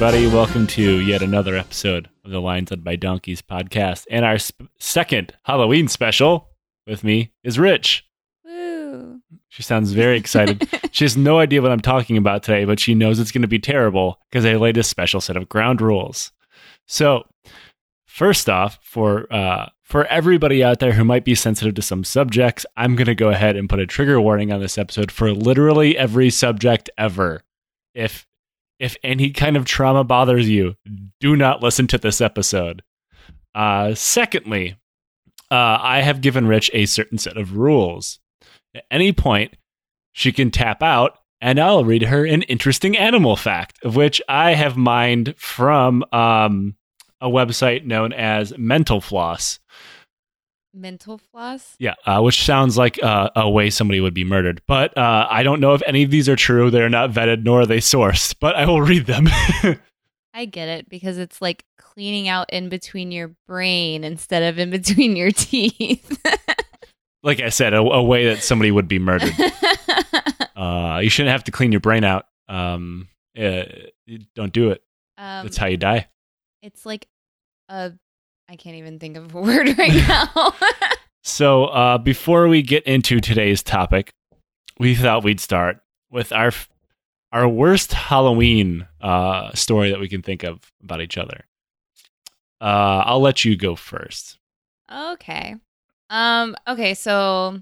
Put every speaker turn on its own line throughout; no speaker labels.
Everybody, welcome to yet another episode of the Lions Led by Donkeys podcast and our sp- second Halloween special. With me is Rich.
Woo.
She sounds very excited. she has no idea what I'm talking about today, but she knows it's going to be terrible because I laid a special set of ground rules. So, first off, for uh, for everybody out there who might be sensitive to some subjects, I'm going to go ahead and put a trigger warning on this episode for literally every subject ever. If if any kind of trauma bothers you, do not listen to this episode. Uh, secondly, uh, I have given Rich a certain set of rules. At any point, she can tap out, and I'll read her an interesting animal fact, of which I have mined from um, a website known as Mental Floss.
Mental floss?
Yeah, uh, which sounds like uh, a way somebody would be murdered. But uh, I don't know if any of these are true. They're not vetted, nor are they sourced, but I will read them.
I get it because it's like cleaning out in between your brain instead of in between your teeth.
like I said, a, a way that somebody would be murdered. Uh, you shouldn't have to clean your brain out. Um, uh, don't do it.
um,
That's how you die.
it's like a. I can't even think of a word right now.
So, uh, before we get into today's topic, we thought we'd start with our our worst Halloween uh, story that we can think of about each other. Uh, I'll let you go first.
okay. Um. Okay. So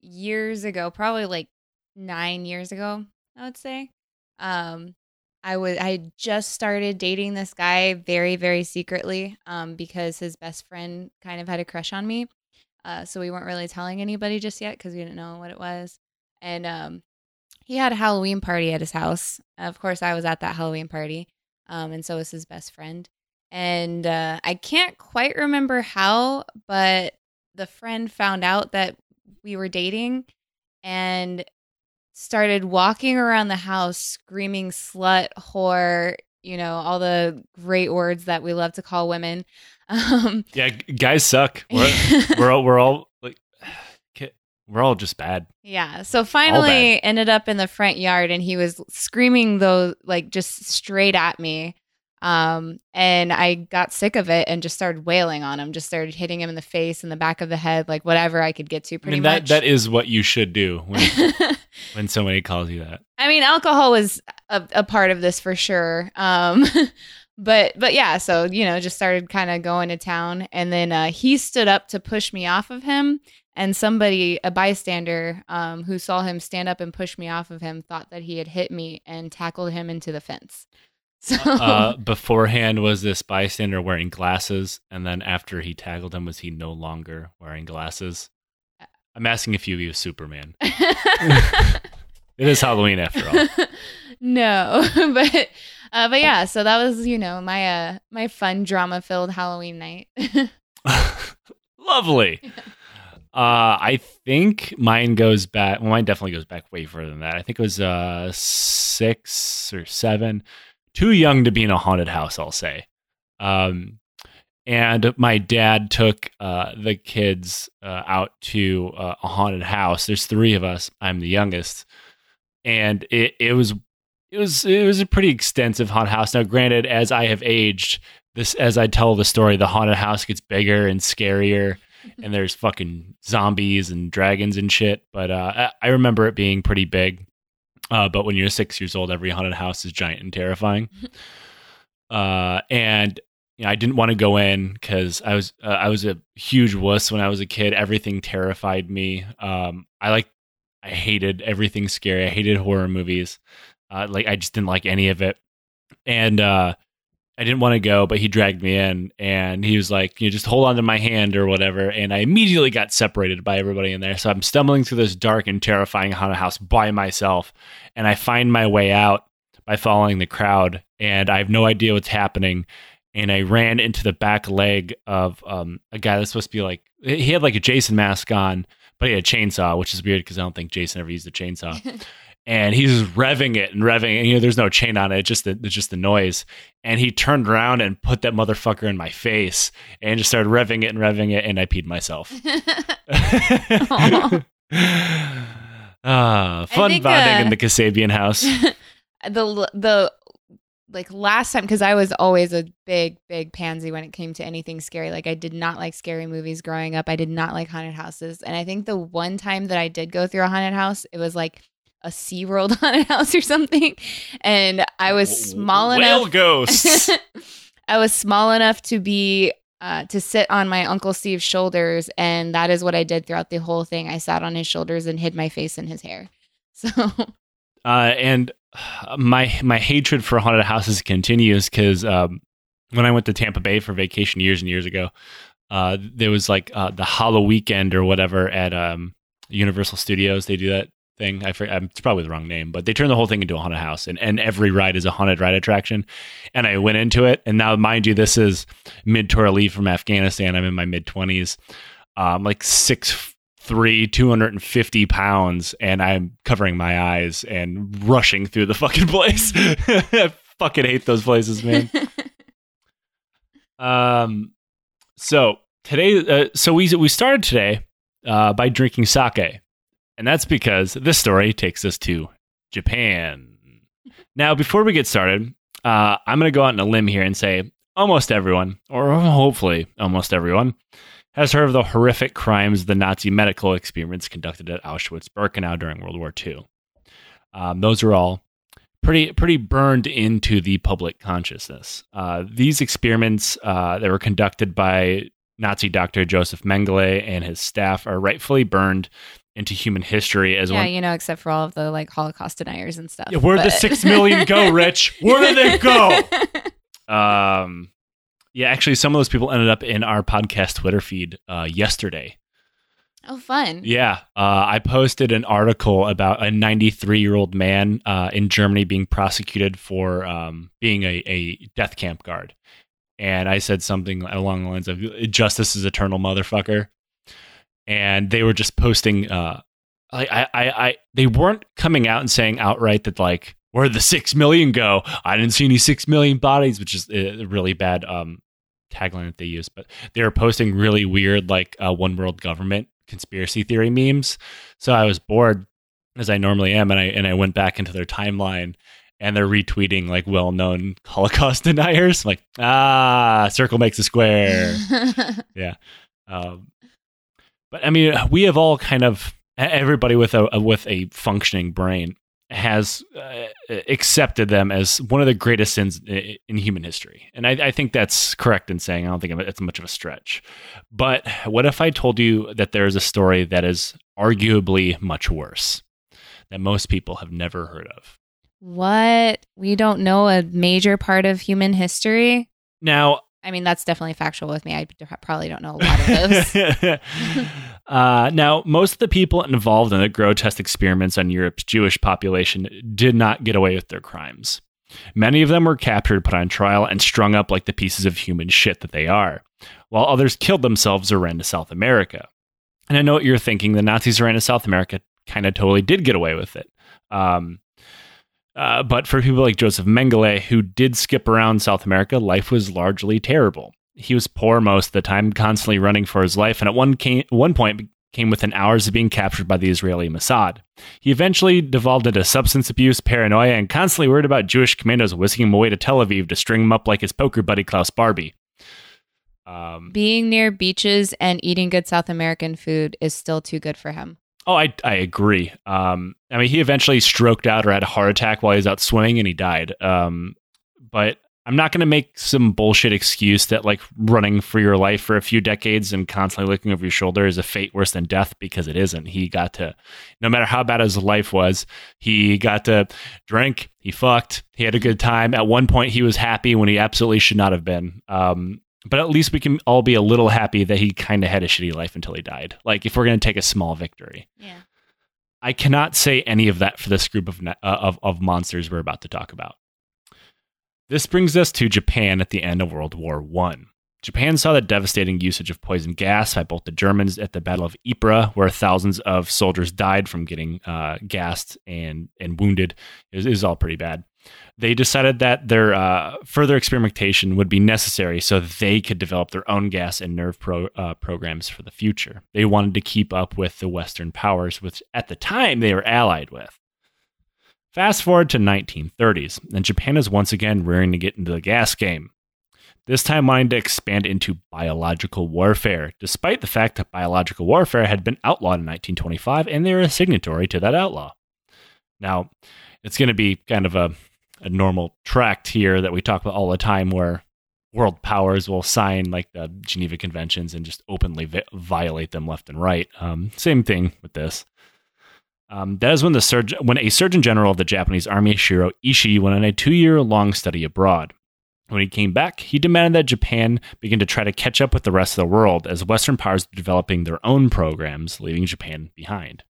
years ago, probably like nine years ago, I would say. Um, I was I just started dating this guy very very secretly. Um, because his best friend kind of had a crush on me. Uh, so we weren't really telling anybody just yet because we didn't know what it was. And um, he had a Halloween party at his house. Of course, I was at that Halloween party. Um, and so was his best friend. And uh, I can't quite remember how, but the friend found out that we were dating and started walking around the house screaming slut, whore, you know, all the great words that we love to call women. Um,
Yeah, guys suck. We're, we're all we're all like we're all just bad.
Yeah. So finally ended up in the front yard and he was screaming those like just straight at me. Um and I got sick of it and just started wailing on him, just started hitting him in the face and the back of the head, like whatever I could get to
I
pretty
mean that
much.
that is what you should do when when somebody calls you that.
I mean, alcohol was a, a part of this for sure. Um, but but yeah, so you know, just started kind of going to town, and then uh, he stood up to push me off of him, and somebody, a bystander, um, who saw him stand up and push me off of him, thought that he had hit me and tackled him into the fence. So
uh, beforehand was this bystander wearing glasses, and then after he tackled him, was he no longer wearing glasses? I'm asking if you he was Superman. It is Halloween after all.
no, but uh, but yeah, so that was you know my uh my fun drama filled Halloween night.
Lovely. Uh, I think mine goes back. Well, mine definitely goes back way further than that. I think it was uh six or seven. Too young to be in a haunted house, I'll say. Um, and my dad took uh, the kids uh, out to uh, a haunted house. There's three of us. I'm the youngest, and it it was it was it was a pretty extensive haunted house. Now, granted, as I have aged, this as I tell the story, the haunted house gets bigger and scarier, and there's fucking zombies and dragons and shit. But uh, I, I remember it being pretty big. Uh, but when you're six years old, every haunted house is giant and terrifying. uh, and you know, I didn't want to go in because I was uh, I was a huge wuss when I was a kid. Everything terrified me. Um, I like I hated everything scary. I hated horror movies. Uh, like I just didn't like any of it. And uh, I didn't want to go, but he dragged me in, and he was like, "You know, just hold on to my hand or whatever." And I immediately got separated by everybody in there. So I'm stumbling through this dark and terrifying haunted house by myself, and I find my way out by following the crowd, and I have no idea what's happening. And I ran into the back leg of um, a guy that's supposed to be like he had like a Jason mask on, but he had a chainsaw, which is weird because I don't think Jason ever used a chainsaw. and he's just revving it and revving it. And, you know, there's no chain on it, it's just the, just the noise. And he turned around and put that motherfucker in my face and just started revving it and revving it, and I peed myself. ah, fun
think,
bonding
uh,
in the Kasabian house.
the the like last time because I was always a big, big pansy when it came to anything scary. Like I did not like scary movies growing up. I did not like haunted houses. And I think the one time that I did go through a haunted house, it was like a SeaWorld haunted house or something. And I was small
Whale
enough.
ghosts.
I was small enough to be uh, to sit on my uncle Steve's shoulders, and that is what I did throughout the whole thing. I sat on his shoulders and hid my face in his hair. So
uh, and my my hatred for haunted houses continues because um, when I went to Tampa Bay for vacation years and years ago, uh, there was like uh, the Hollow Weekend or whatever at um, Universal Studios. They do that thing. I forget, it's probably the wrong name, but they turn the whole thing into a haunted house, and, and every ride is a haunted ride attraction. And I went into it, and now mind you, this is mid tour leave from Afghanistan. I'm in my mid twenties, um, like six three, 250 pounds, and I'm covering my eyes and rushing through the fucking place. I fucking hate those places, man. um, so today, uh, so we we started today uh, by drinking sake, and that's because this story takes us to Japan. Now, before we get started, uh, I'm going to go out on a limb here and say almost everyone, or hopefully almost everyone, has heard of the horrific crimes the Nazi medical experiments conducted at Auschwitz Birkenau during World War II. Um, those are all pretty pretty burned into the public consciousness. Uh, these experiments uh, that were conducted by Nazi doctor Joseph Mengele and his staff are rightfully burned into human history as well.
yeah,
one.
you know, except for all of the like Holocaust deniers and stuff.
Yeah, where'd the six million go, Rich? Where did they go? Um, yeah, actually, some of those people ended up in our podcast Twitter feed uh, yesterday.
oh, fun.
Yeah, uh, I posted an article about a 93 year old man uh, in Germany being prosecuted for um, being a, a death camp guard, and I said something along the lines of "Justice is eternal, motherfucker," and they were just posting. Uh, like I, I, I, they weren't coming out and saying outright that like where'd the six million go? I didn't see any six million bodies, which is a really bad um, tagline that they use. But they were posting really weird like uh, one world government conspiracy theory memes. So I was bored as I normally am, and I and I went back into their timeline. And they're retweeting like well-known Holocaust deniers, like ah, circle makes a square. Yeah. Um, but I mean, we have all kind of everybody with a with a functioning brain has uh, accepted them as one of the greatest sins in human history, and I, I think that's correct in saying. I don't think it's much of a stretch. But what if I told you that there is a story that is arguably much worse that most people have never heard of?
what? We don't know a major part of human history?
Now,
I mean, that's definitely factual with me. I probably don't know a lot of those.
uh, now, most of the people involved in the grotesque experiments on Europe's Jewish population did not get away with their crimes. Many of them were captured, put on trial, and strung up like the pieces of human shit that they are, while others killed themselves or ran to South America. And I know what you're thinking the Nazis ran to South America kind of totally did get away with it. Um, uh, but for people like Joseph Mengele, who did skip around South America, life was largely terrible. He was poor most of the time, constantly running for his life, and at one, came, one point came within hours of being captured by the Israeli Mossad. He eventually devolved into substance abuse, paranoia, and constantly worried about Jewish commandos whisking him away to Tel Aviv to string him up like his poker buddy Klaus Barbie. Um,
Being near beaches and eating good South American food is still too good for him.
Oh, I I agree. Um, I mean, he eventually stroked out or had a heart attack while he was out swimming, and he died. Um, but I'm not going to make some bullshit excuse that like running for your life for a few decades and constantly looking over your shoulder is a fate worse than death because it isn't. He got to, no matter how bad his life was, he got to drink, he fucked, he had a good time. At one point, he was happy when he absolutely should not have been. Um, but at least we can all be a little happy that he kind of had a shitty life until he died. Like if we're going to take a small victory.
Yeah.
I cannot say any of that for this group of, uh, of of monsters we're about to talk about. This brings us to Japan at the end of World War One. Japan saw the devastating usage of poison gas by both the Germans at the Battle of Ypres, where thousands of soldiers died from getting uh, gassed and and wounded. It was, it was all pretty bad. They decided that their uh, further experimentation would be necessary so they could develop their own gas and nerve pro, uh, programs for the future. They wanted to keep up with the Western powers, which at the time they were allied with. Fast forward to 1930s, and Japan is once again rearing to get into the gas game. This time wanting to expand into biological warfare, despite the fact that biological warfare had been outlawed in 1925 and they're a signatory to that outlaw. Now, it's going to be kind of a, a normal tract here that we talk about all the time where world powers will sign like the Geneva Conventions and just openly vi- violate them left and right. Um, same thing with this. Um, that is when the surg- when a surgeon general of the Japanese army, Shiro Ishii, went on a two-year long study abroad. When he came back, he demanded that Japan begin to try to catch up with the rest of the world as Western powers were developing their own programs, leaving Japan behind.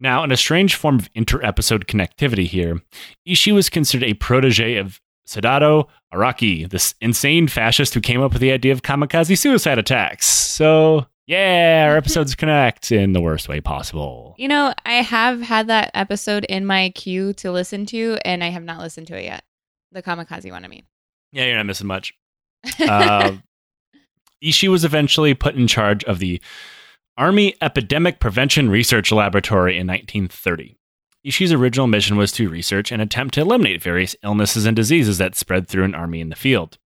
Now, in a strange form of inter-episode connectivity here, Ishii was considered a protege of Sadao Araki, this insane fascist who came up with the idea of kamikaze suicide attacks. So, yeah, our episodes connect in the worst way possible.
You know, I have had that episode in my queue to listen to, and I have not listened to it yet. The kamikaze one, I mean.
Yeah, you're not missing much. Uh, Ishii was eventually put in charge of the Army Epidemic Prevention Research Laboratory in 1930. Ishii's original mission was to research and attempt to eliminate various illnesses and diseases that spread through an army in the field.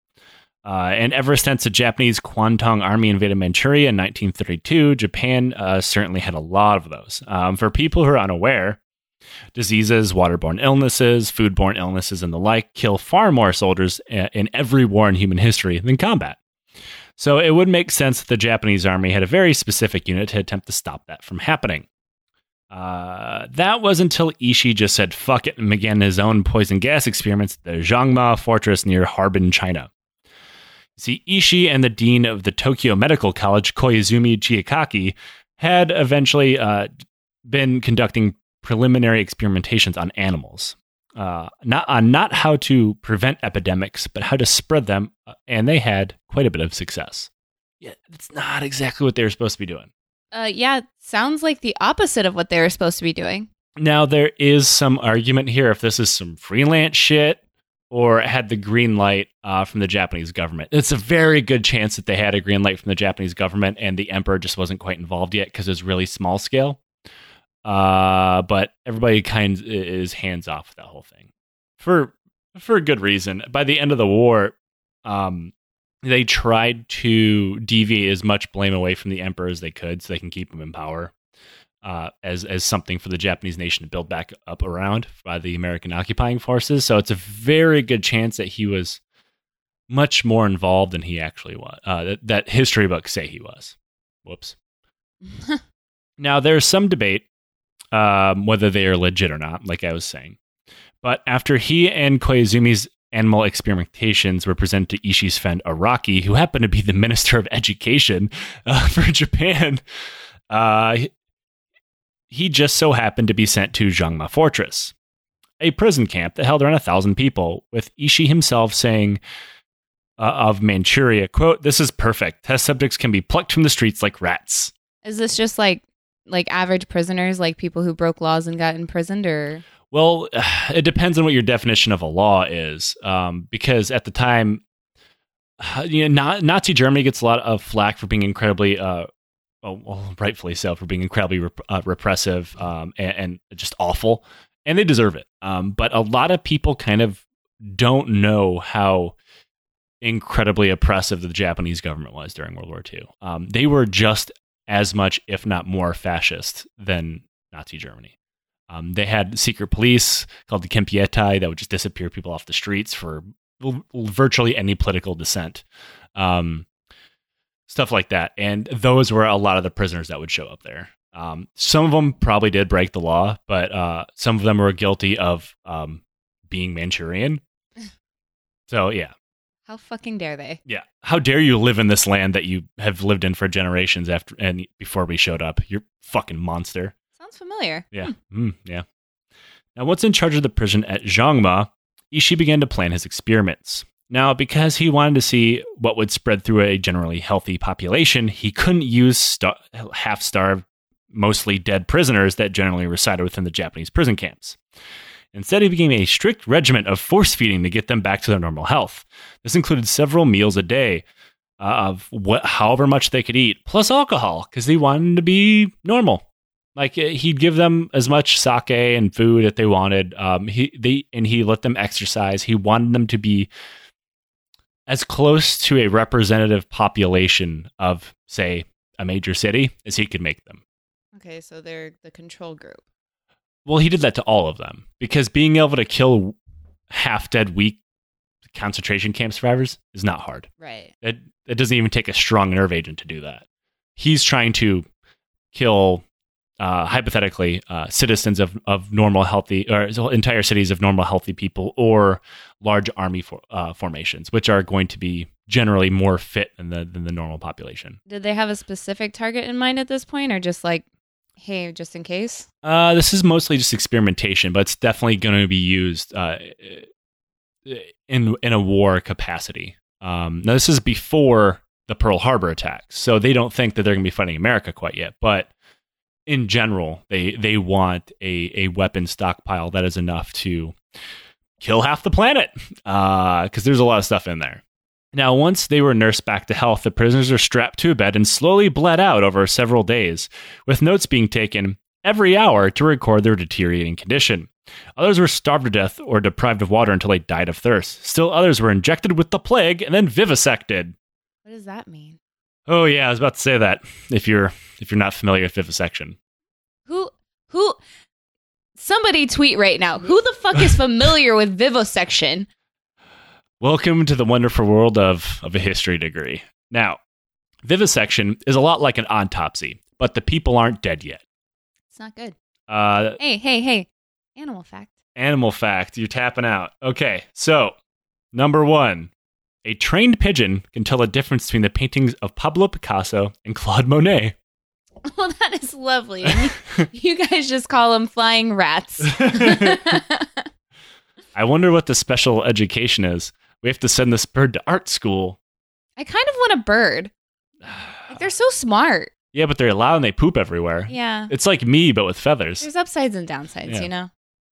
Uh, and ever since the Japanese Kwantung Army invaded Manchuria in 1932, Japan uh, certainly had a lot of those. Um, for people who are unaware, diseases, waterborne illnesses, foodborne illnesses, and the like kill far more soldiers in every war in human history than combat. So it would make sense that the Japanese army had a very specific unit to attempt to stop that from happening. Uh, that was until Ishii just said fuck it and began his own poison gas experiments at the Zhangma fortress near Harbin, China. See, Ishii and the dean of the Tokyo Medical College, Koizumi Chikahiko, had eventually uh, been conducting preliminary experimentations on animals. Uh, not on not how to prevent epidemics, but how to spread them, uh, and they had quite a bit of success. Yeah, it's not exactly what they were supposed to be doing.
Uh, yeah, sounds like the opposite of what they were supposed to be doing.
Now there is some argument here if this is some freelance shit or had the green light uh, from the Japanese government. It's a very good chance that they had a green light from the Japanese government and the emperor just wasn't quite involved yet because it's really small scale. Uh, but everybody kind of is hands off with that whole thing for for a good reason. By the end of the war, um, they tried to deviate as much blame away from the emperor as they could, so they can keep him in power. Uh, as as something for the Japanese nation to build back up around by the American occupying forces. So it's a very good chance that he was much more involved than he actually was. Uh, that, that history books say he was. Whoops. now there's some debate um, whether they are legit or not, like I was saying. But after he and Koizumi's animal experimentations were presented to Ishii's friend Araki, who happened to be the Minister of Education uh, for Japan, uh, he just so happened to be sent to Zhangma Fortress, a prison camp that held around a thousand people, with Ishii himself saying uh, of Manchuria, quote, this is perfect. Test subjects can be plucked from the streets like rats.
Is this just like like average prisoners, like people who broke laws and got imprisoned, or?
Well, it depends on what your definition of a law is, um, because at the time, you know, Nazi Germany gets a lot of flack for being incredibly, uh, well, rightfully so, for being incredibly rep- uh, repressive um, and, and, just awful, and they deserve it. Um, but a lot of people kind of don't know how incredibly oppressive the Japanese government was during World War II. Um, they were just as much, if not more, fascist than Nazi Germany. Um, they had secret police called the Kempeitai that would just disappear people off the streets for virtually any political dissent. Um, stuff like that. And those were a lot of the prisoners that would show up there. Um, some of them probably did break the law, but uh, some of them were guilty of um, being Manchurian. So, yeah,
how fucking dare they?
Yeah. How dare you live in this land that you have lived in for generations after and before we showed up? You're fucking monster.
Sounds familiar.
Yeah. Hmm. Mm, yeah. Now, once in charge of the prison at Zhangma, Ishii began to plan his experiments. Now, because he wanted to see what would spread through a generally healthy population, he couldn't use st- half starved, mostly dead prisoners that generally resided within the Japanese prison camps. Instead, he became a strict regimen of force feeding to get them back to their normal health. This included several meals a day uh, of what, however much they could eat, plus alcohol, because he wanted to be normal. Like uh, he'd give them as much sake and food that they wanted. Um, he they and he let them exercise. He wanted them to be as close to a representative population of, say, a major city as he could make them.
Okay, so they're the control group.
Well, he did that to all of them because being able to kill half dead, weak concentration camp survivors is not hard.
Right.
It it doesn't even take a strong nerve agent to do that. He's trying to kill, uh, hypothetically, uh, citizens of, of normal, healthy, or entire cities of normal, healthy people, or large army for, uh, formations, which are going to be generally more fit than the than the normal population.
Did they have a specific target in mind at this point, or just like, hey, just in case?
Uh, this is mostly just experimentation, but it's definitely going to be used uh, in in a war capacity. Um, now, this is before the Pearl Harbor attacks, so they don't think that they're going to be fighting America quite yet. But in general, they they want a a weapon stockpile that is enough to kill half the planet because uh, there's a lot of stuff in there. Now, once they were nursed back to health, the prisoners were strapped to a bed and slowly bled out over several days, with notes being taken every hour to record their deteriorating condition. Others were starved to death or deprived of water until they died of thirst. Still others were injected with the plague and then vivisected.
What does that mean?
Oh yeah, I was about to say that. If you're if you're not familiar with vivisection.
Who who somebody tweet right now. Who the fuck is familiar with vivisection?
Welcome to the wonderful world of of a history degree. Now, vivisection is a lot like an autopsy, but the people aren't dead yet.
It's not good.
Uh
Hey, hey, hey. Animal fact.
Animal fact, you're tapping out. Okay, so number one, a trained pigeon can tell the difference between the paintings of Pablo Picasso and Claude Monet.
Well, that is lovely. you guys just call them flying rats.
I wonder what the special education is. We have to send this bird to art school.
I kind of want a bird. Like they're so smart.
Yeah, but they're loud and they poop everywhere.
Yeah.
It's like me, but with feathers.
There's upsides and downsides,
Yeah.
you know.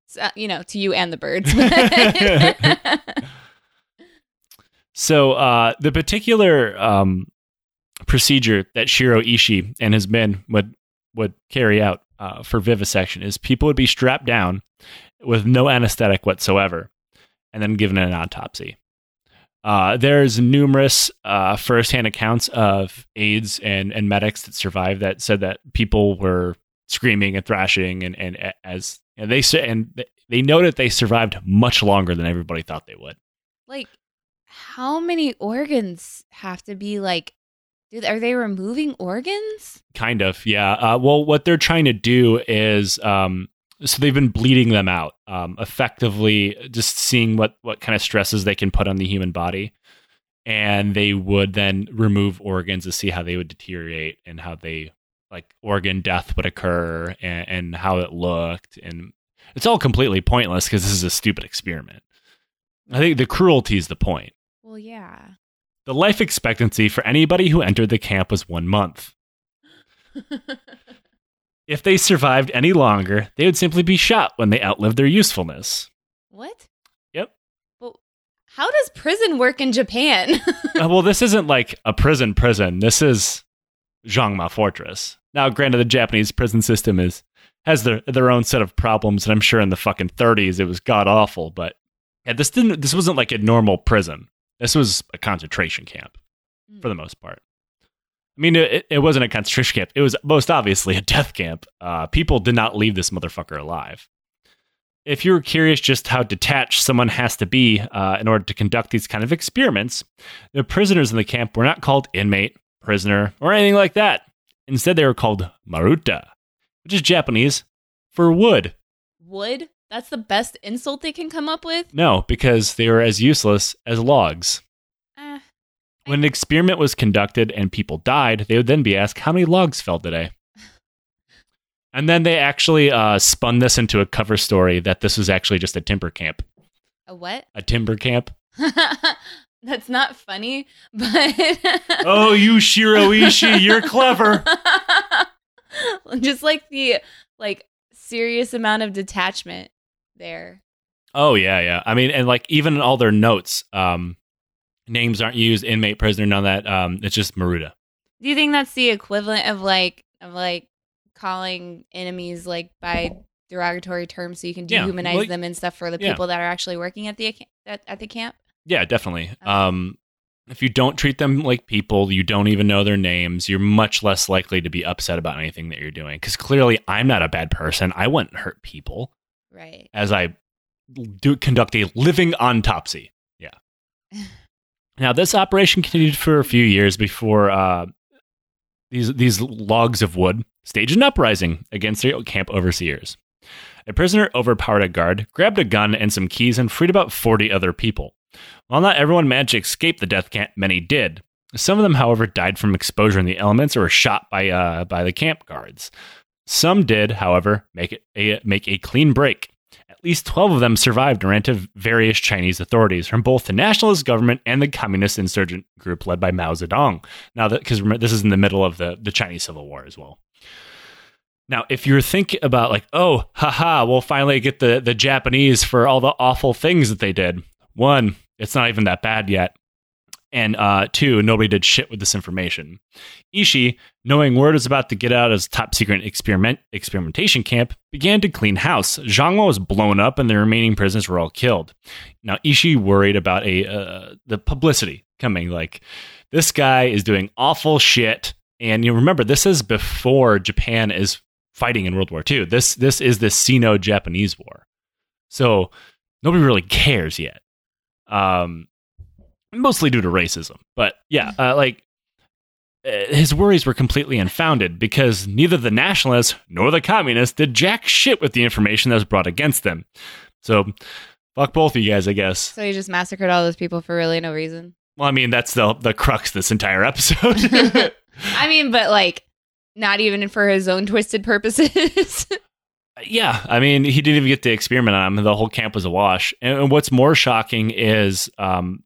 So, uh, you know, to you and the birds.
So uh, the particular um, procedure that Shiro Ishii and his men would would carry out uh, for vivisection is people would be strapped down with no anesthetic whatsoever, and then given an autopsy. Uh, there's numerous uh, firsthand accounts of aides and, and medics that survived that said that people were screaming and thrashing, and, and as and they and they noted they survived much longer than everybody thought they would.
like, how many organs have to be like? Are they removing organs?
Kind of, yeah. Uh, well, what they're trying to do is, um, so they've been bleeding them out, um, effectively, just seeing what what kind of stresses they can put on the human body, and they would then remove organs to see how they would deteriorate and how they like organ death would occur and, and how it looked, and it's all completely pointless because this is a stupid experiment. I think the cruelty is the point.
Well, yeah.
The life expectancy for anybody who entered the camp was one month. If they survived any longer, they would simply be shot when they outlived their usefulness.
what?
Yep.
Well, how does prison work in Japan?
Uh, well, this isn't like a prison prison. This is Zhangma Fortress. Now, granted, the Japanese prison system is has their their own set of problems, and I'm sure in the fucking 30s it was god awful. But yeah, this didn't. This wasn't like a normal prison. This was a concentration camp for the most part. I mean, it, it wasn't a concentration camp. It was most obviously a death camp. Uh, people did not leave this motherfucker alive. If you're curious just how detached someone has to be uh, in order to conduct these kind of experiments, the prisoners in the camp were not called inmate, prisoner, or anything like that. Instead, they were called maruta, which is Japanese for wood.
Wood? That's the best insult they can come up with?
No, because they were as useless as logs. When an experiment was conducted and people died, they would then be asked how many logs fell today. And then they actually uh, spun this into a cover story that this was actually just a timber camp.
a what?
A timber camp.
That's not funny, but
Oh, you Shiro Ishii, you're clever.
Just like the like serious amount of detachment there.
Oh yeah, yeah. I mean, and like even in all their notes, um, names aren't used, inmate, prisoner, none of that. Um, it's just Maruta.
Do you think that's the equivalent of like of like calling enemies like by derogatory terms so you can
Yeah,
dehumanize
like-
them and stuff for the
yeah.
people that are actually working at the at, at the camp.
Yeah, definitely.
Okay.
Um, if you don't treat them like people, you don't even know their names, you're much less likely to be upset about anything that you're doing. Because clearly, I'm not a bad person. I wouldn't hurt people
Right.
as I do conduct a living autopsy. Yeah. now, this operation continued for a few years before uh, these these logs of wood staged an uprising against their camp overseers. A prisoner overpowered a guard, grabbed a gun and some keys, and freed about 40 other people. While not everyone managed to escape the death camp, many did. Some of them, however, died from exposure in the elements or were shot by uh, by the camp guards. Some did, however, make it a, make a clean break. At least 12 of them survived and ran to various Chinese authorities from both the nationalist government and the communist insurgent group led by Mao Zedong. Now, because this is in the middle of the, the Chinese Civil War as well. Now, if you're thinking about like, oh, haha, we'll finally get the, the Japanese for all the awful things that they did. One, it's not even that bad yet. And uh, two, nobody did shit with this information. Ishii, knowing word was about to get out as top secret experiment experimentation camp, began to clean house. Zhangwo was blown up, and the remaining prisoners were all killed. Now Ishii worried about a uh, the publicity coming. Like this guy is doing awful shit, and you remember this is before Japan is fighting in World War II. This this is the Sino-Japanese War, so nobody really cares yet. Um, mostly due to racism, but yeah, uh, like uh, his worries were completely unfounded because neither the nationalists nor the communists did jack shit with the information that was brought against them. So, fuck both of you guys, I guess.
So he just massacred all those people for really no reason.
Well, I mean, that's the the crux of this entire episode.
I mean, but like not even for his own twisted purposes.
yeah, I mean, he didn't even get to experiment on him. The whole camp was a wash. And, and what's more shocking is um,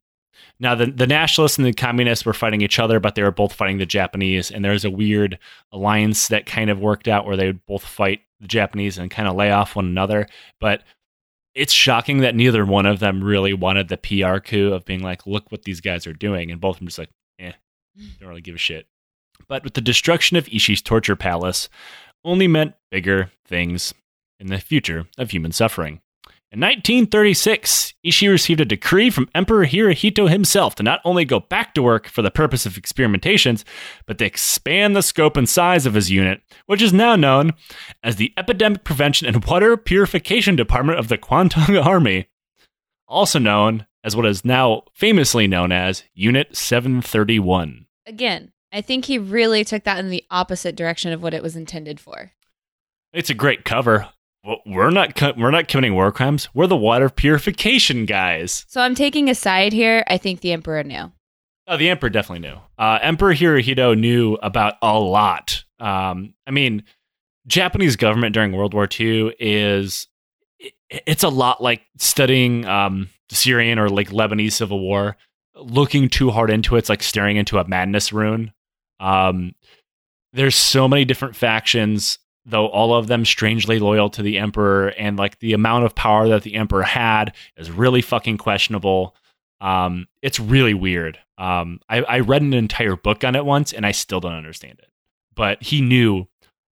now the the nationalists and the communists were fighting each other, but they were both fighting the Japanese. And there's a weird alliance that kind of worked out where they would both fight the Japanese and kind of lay off one another. But it's shocking that neither one of them really wanted the PR coup of being like, look what these guys are doing. And both of them just like, eh, don't really give a shit. But with the destruction of Ishii's torture palace, only meant bigger things in the future of human suffering. In 1936, Ishii received a decree from Emperor Hirohito himself to not only go back to work for the purpose of experimentations, but to expand the scope and size of his unit, which is now known as the Epidemic Prevention and Water Purification Department of the Kwantung Army, also known as what is now famously known as Unit 731.
Again, I think he really took that in the opposite direction of what it was intended for.
It's a great cover. We're not we're not committing war crimes. We're the water purification guys.
So I'm taking a side here. I think the emperor knew.
Oh, the emperor definitely knew. Uh, emperor Hirohito knew about a lot. Um, I mean, Japanese government during World War II is it- it's a lot like studying um, Syrian or like Lebanese civil war. Looking too hard into it, it's like staring into a madness rune. Um, there's so many different factions, though all of them strangely loyal to the emperor, and like the amount of power that the emperor had is really fucking questionable. Um, it's really weird. Um, I, I read an entire book on it once, and I still don't understand it. But he knew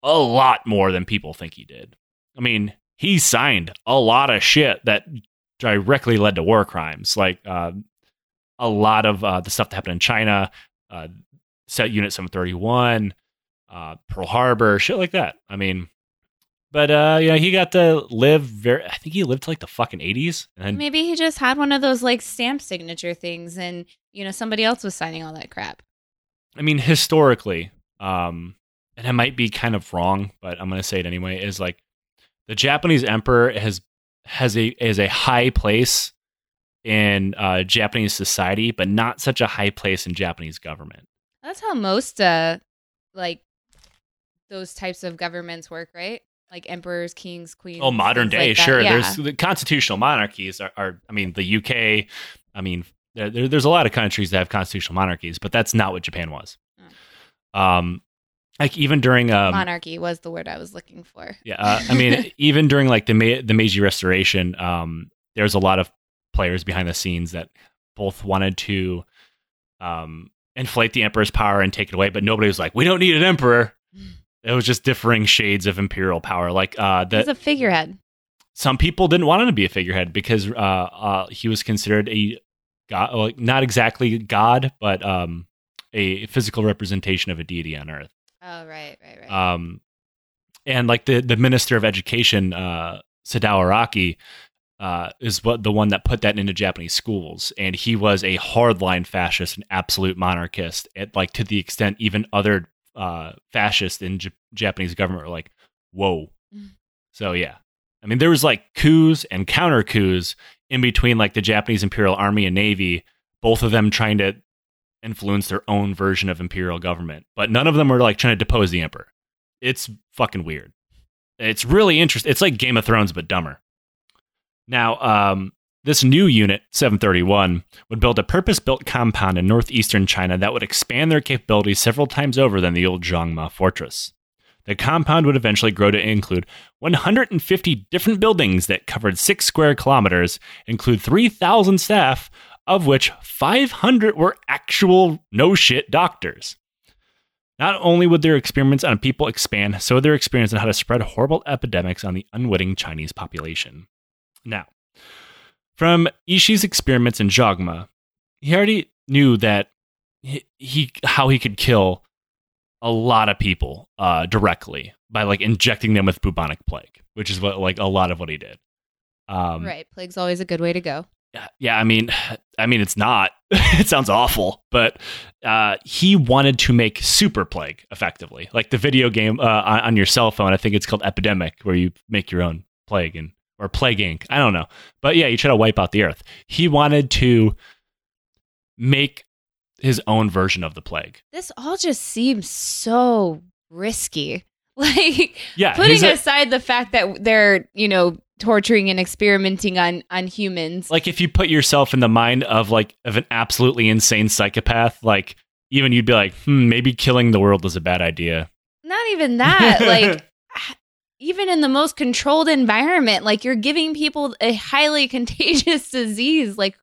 a lot more than people think he did. I mean, he signed a lot of shit that directly led to war crimes, like uh, a lot of uh, the stuff that happened in China, uh, Set Unit Seven Thirty One, uh, Pearl Harbor, shit like that. I mean, but uh, you know, he got to live very. I think he lived to like the fucking eighties, and
Maybe he just had one of those like stamp signature things and, you know, somebody else was signing all that crap.
I mean, historically, um, and I might be kind of wrong, but I'm going to say it anyway. Is like the Japanese emperor has has a is a high place in uh, Japanese society, but not such a high place in Japanese government.
That's how most uh like those types of governments work, right? Like emperors, kings, queens.
Oh, modern day,
like
sure.
Yeah.
There's the constitutional monarchies are, are. I mean, the UK. I mean, there, there- there's a lot of countries that have constitutional monarchies, but that's not what Japan was. Um, like even during um,
monarchy was the word I was looking for.
Yeah, uh, I mean, even during like the the Meiji Restoration, um, there's a lot of players behind the scenes that both wanted to um, inflate the emperor's power and take it away, but nobody was like, "We don't need an emperor." It was just differing shades of imperial power. Like uh,
He's a figurehead.
some people didn't want him to be a figurehead because uh, uh, he was considered a god, like not exactly god, but um, a physical representation of a deity on Earth.
Oh right, right, right.
Um, and like the the minister of education, uh, Sadao Araki, uh, is what the one that put that into Japanese schools, and he was a hardline fascist and absolute monarchist. At like to the extent even other uh, fascists in J- Japanese government were like, "Whoa."
Mm.
So yeah, I mean there was like coups and counter coups in between, like the Japanese Imperial Army and Navy, both of them trying to influence their own version of imperial government, but none of them were like trying to depose the emperor. It's fucking weird. It's really interesting. It's like Game of Thrones, but dumber. Now, um, this new unit, 731, would build a purpose built compound in northeastern China that would expand their capabilities several times over than the old Zhangma fortress. The compound would eventually grow to include 150 different buildings that covered six square kilometers, include 3,000 staff, of which 500 were actual no shit doctors. Not only would their experiments on people expand, so their experience on how to spread horrible epidemics on the unwitting Chinese population. Now, from Ishii's experiments in Jogma, he already knew that he, he how he could kill a lot of people uh, directly by like injecting them with bubonic plague, which is what like a lot of what he did. Um,
right, plague's always a good way to go.
yeah, yeah, I mean, I mean, it's not. it sounds awful, but uh, he wanted to make Super Plague effectively, like the video game uh, on, on your cell phone. I think it's called Epidemic, where you make your own plague and or Plague Inc. I don't know, but yeah, he tried to wipe out the Earth. He wanted to make his own version of the plague.
This all just seems so risky. Like
Yeah,
putting
uh,
aside the fact that they're, you know, torturing and experimenting on on humans.
like if you put yourself in the mind of like of an absolutely insane psychopath, like even you'd be like, hmm, maybe killing the world is a bad idea.
Not even that. like even in the most controlled environment, like you're giving people a highly contagious disease. Like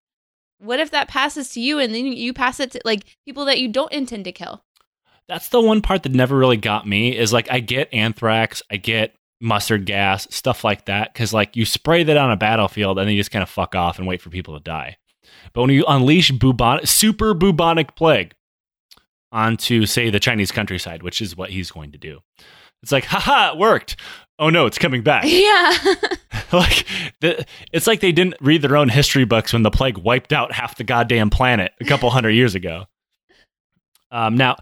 what if that passes to you and then you pass it to like people that you don't intend to kill?
That's the one part that never really got me is like I get anthrax, I get mustard gas, stuff like that cuz like you spray that on a battlefield and then you just kind of fuck off and wait for people to die. But when you unleash bubonic super bubonic plague onto say the Chinese countryside, which is what he's going to do. It's like, haha, it worked. Oh no, it's coming back.
yeah.
like the, it's like they didn't read their own history books when the plague wiped out half the goddamn planet a couple hundred years ago. Um, now,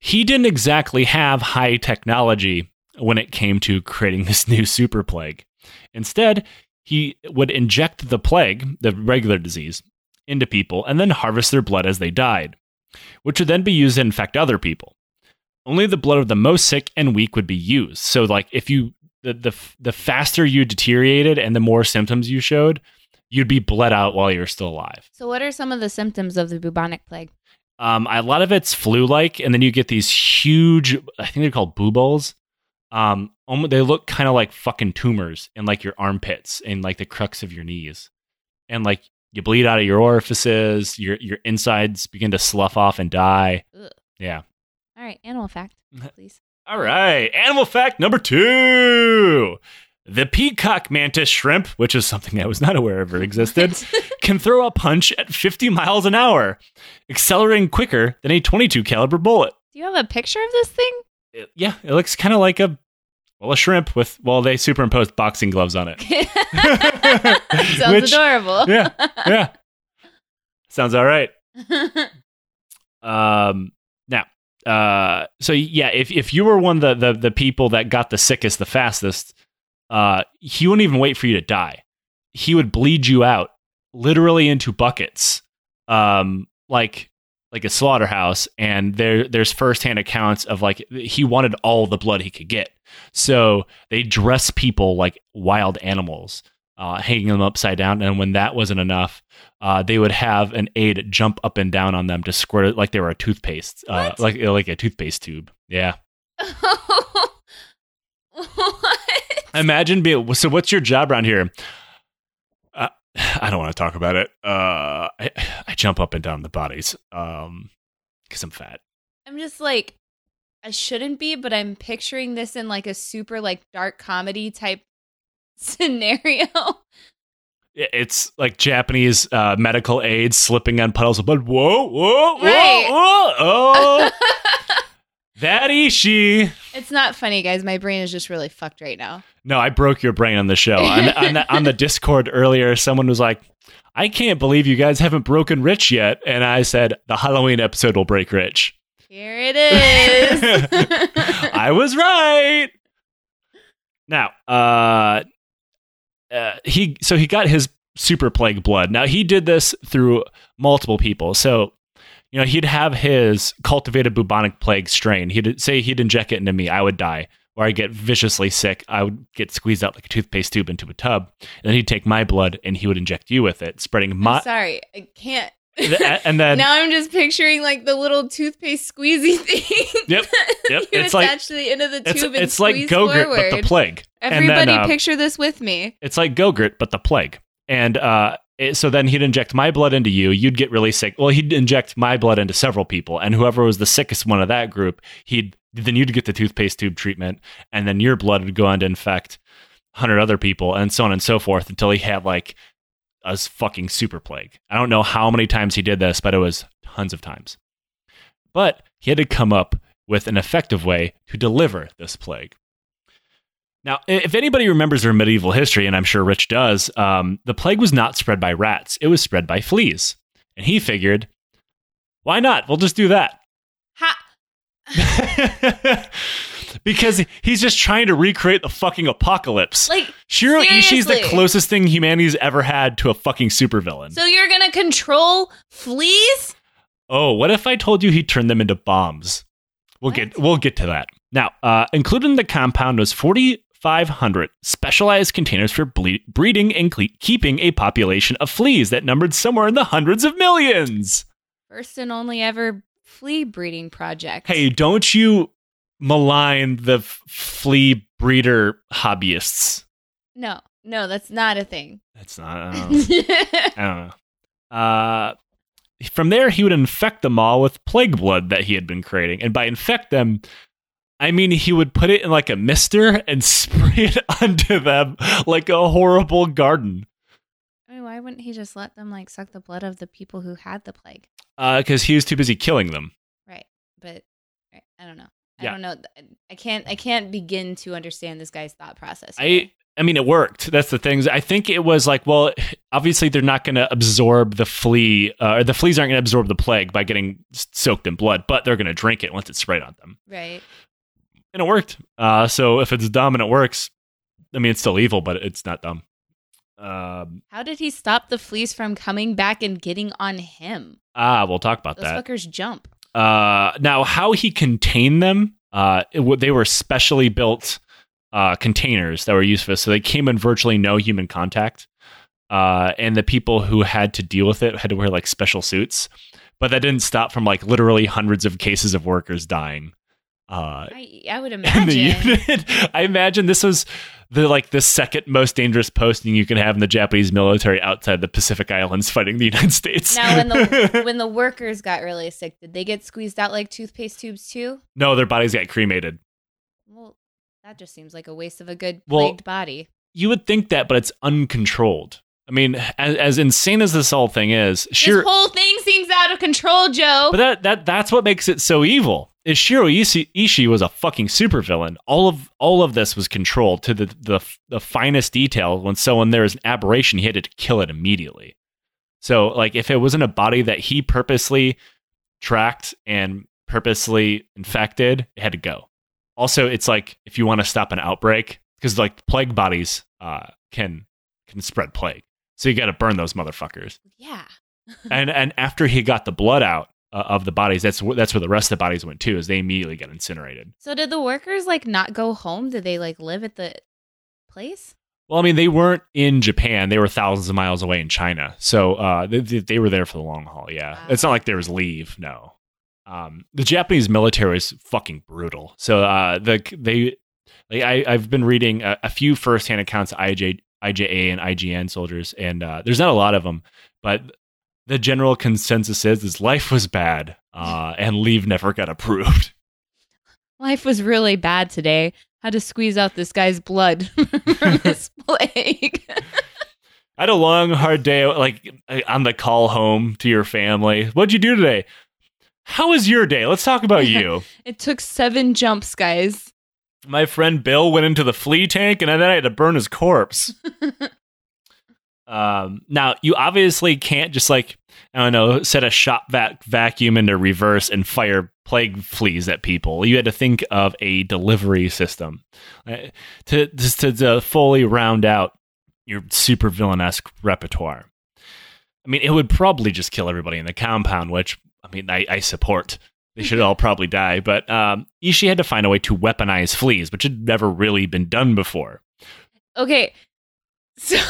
he didn't exactly have high technology when it came to creating this new super plague. Instead, he would inject the plague, the regular disease, into people and then harvest their blood as they died, which would then be used to infect other people. Only the blood of the most sick and weak would be used. So, like, if you the the the faster you deteriorated and the more symptoms you showed, you'd be bled out while you're still alive.
so what are some of the symptoms of the bubonic plague?
Um, a lot of it's flu-like, and then you get these huge. I think they're called buboles. Um, they look kind of like fucking tumors in like your armpits and like the crux of your knees, and like you bleed out of your orifices. Your your insides begin to slough off and die.
Ugh.
Yeah.
All right, animal fact, please.
All right. Animal fact number two. The peacock mantis shrimp, which is something I was not aware ever existed, can throw a punch at 50 miles an hour, accelerating quicker than a 22 caliber bullet.
Do you have a picture of this thing?
It- yeah, it looks kind of like a well a shrimp with well they superimposed boxing gloves on it.
Sounds
Which-
adorable.
Yeah, yeah. Sounds all right. Um, uh, so yeah, if if you were one of the, the the people that got the sickest the fastest, uh, he wouldn't even wait for you to die. He would bleed you out literally into buckets, um, like like a slaughterhouse. And there there's firsthand accounts of like he wanted all the blood he could get, so they dress people like wild animals. Uh, hanging them upside down, and when that wasn't enough, uh, they would have an aide jump up and down on them to squirt it like they were a toothpaste, uh, like like a toothpaste tube. Yeah,
what?
imagine being. So, what's your job around here? Uh, I don't want to talk about it. Uh, I, I jump up and down the bodies, um, because I'm fat.
I'm just like, I shouldn't be, but I'm picturing this in like a super like dark comedy type scenario.
It's like Japanese uh, medical aids slipping on puddles of blood. Whoa, whoa, whoa,
Right.
whoa! Oh, that Ishii.
it's not funny, guys. My brain is just really fucked right now.
No, I broke your brain on the show. On the, on, the, on the Discord earlier, someone was like, I can't believe you guys haven't broken Rich yet. And I said, the Halloween episode will break Rich.
Here it is.
I was right. Now, uh, uh, he so he got his super plague blood. Now he did this through multiple people. So you know he'd have his cultivated bubonic plague strain. He'd say he'd inject it into me, I would die, or I get viciously sick. I would get squeezed out like a toothpaste tube into a tub, and then he'd take my blood and he would inject you with it, spreading my.
I'm sorry, I can't.
And then
now I'm just picturing like the little toothpaste squeezy thing.
Yep, yep.
you
It's like-
attach to the end of the
it's
tube and
it's like Gogurt,
forward.
but the plague. And then,
Everybody,
uh,
picture this with me.
It's like Gogurt, but the plague. And uh, it- so then he'd inject my blood into you. You'd get really sick. Well, he'd inject my blood into several people, and whoever was the sickest one of that group, he'd then you'd get the toothpaste tube treatment, and then your blood would go on to infect hundred other people, and so on and so forth, until he had like a fucking super plague. I don't know how many times he did this, but it was tons of times. But he had to come up with an effective way to deliver this plague. Now, if anybody remembers their medieval history, and I'm sure Rich does, um, the plague was not spread by rats, it was spread by fleas. And he figured, why not? We'll just do that.
Ha!
because he's just trying to recreate the fucking apocalypse.
Like,
Shiro Ishii's the closest thing humanity's ever had to a fucking supervillain.
so you're gonna control fleas?
Oh, what if I told you he turned them into bombs? We'll get we'll get to that. Now, uh, included in the compound was 4,500 specialized containers for ble- breeding and cle- keeping a population of fleas that numbered somewhere in the hundreds of millions.
First and only ever flea breeding project.
Hey, don't you malign the f- flea breeder hobbyists?
No, no, that's not a thing.
That's not. I don't know. I don't know. Uh, from there, he would infect them all with plague blood that he had been creating. And by infect them, I mean he would put it in like a mister and spray it onto them like a horrible garden.
I mean, why wouldn't he just let them like suck the blood of the people who had the plague?
Because he was too busy killing them.
Right. But I don't know. I
Yeah.
don't know. I can't. I can't begin to understand this guy's thought process.
I I mean, it worked. That's the thing. I think it was like, well, obviously they're not going to absorb the flea, uh, or the fleas aren't going to absorb the plague by getting soaked in blood, but they're going to drink it once it's sprayed on them.
right.
and it worked. Uh, so if it's dumb and it works, I mean, it's still evil, but it's not dumb. Um,
How did he stop the fleas from coming back and getting on him?
ah, we'll talk about
Those
that.
fuckers jump.
Uh, now, how he contained them? Uh, it, they were specially built uh, containers that were used for this, so they came in virtually no human contact. Uh, and the people who had to deal with it had to wear like special suits, but that didn't stop from like literally hundreds of cases of workers dying. Uh,
I, I would
in
imagine.
the unit. I imagine this was the like the second most dangerous posting you can have in the Japanese military outside the Pacific Islands fighting the United States.
now, when the when the workers got really sick, did they get squeezed out like toothpaste tubes too?
no, their bodies got cremated.
Well, that just seems like a waste of a good
Well,
plagued body.
You would think that, but it's uncontrolled. I mean, as, as insane as this whole thing is, sure,
This whole thing seems out of control, Joe.
but that that that's what makes it so evil. Is Shiro Ishii, Ishii was a fucking supervillain. All of all of this was controlled to the, the the finest detail. When so when there was an aberration, he had to kill it immediately. So like if it wasn't a body that he purposely tracked and purposely infected, it had to go. Also, it's like if you want to stop an outbreak, because like plague bodies uh, can can spread plague, so you got to burn those motherfuckers
yeah.
and and after he got the blood out uh, of the bodies, that's wh- that's where the rest of the bodies went too. Is they immediately got incinerated.
So did the workers like not go home? Did they like live at the place?
Well, I mean, they weren't in Japan; they were thousands of miles away in China. So uh, they, they they were there for the long haul. Yeah, it's not like there was leave. No, um, the Japanese military is fucking brutal. So uh, the they like I I've been reading a, a few firsthand accounts of IJ, IJA and IGN soldiers, and uh, there's not a lot of them, but the general consensus is is life was bad, uh, and leave never got approved.
Life was really bad today. Had to squeeze out this guy's blood from this plague.
I had a long, hard day, like on the call home to your family. What'd you do today? How was your day? Let's talk about you.
it took seven jumps, guys.
My friend Bill went into the flea tank, and then I had to burn his corpse. Um, now, you obviously can't just like I don't know, set a shop vac- vacuum into reverse and fire plague fleas at people. You had to think of a delivery system uh, to to, to fully round out your super villainesque repertoire. I mean, it would probably just kill everybody in the compound, which I mean, I, I support. They should all probably die, but um, Ishii had to find a way to weaponize fleas, which had never really been done before.
Okay, so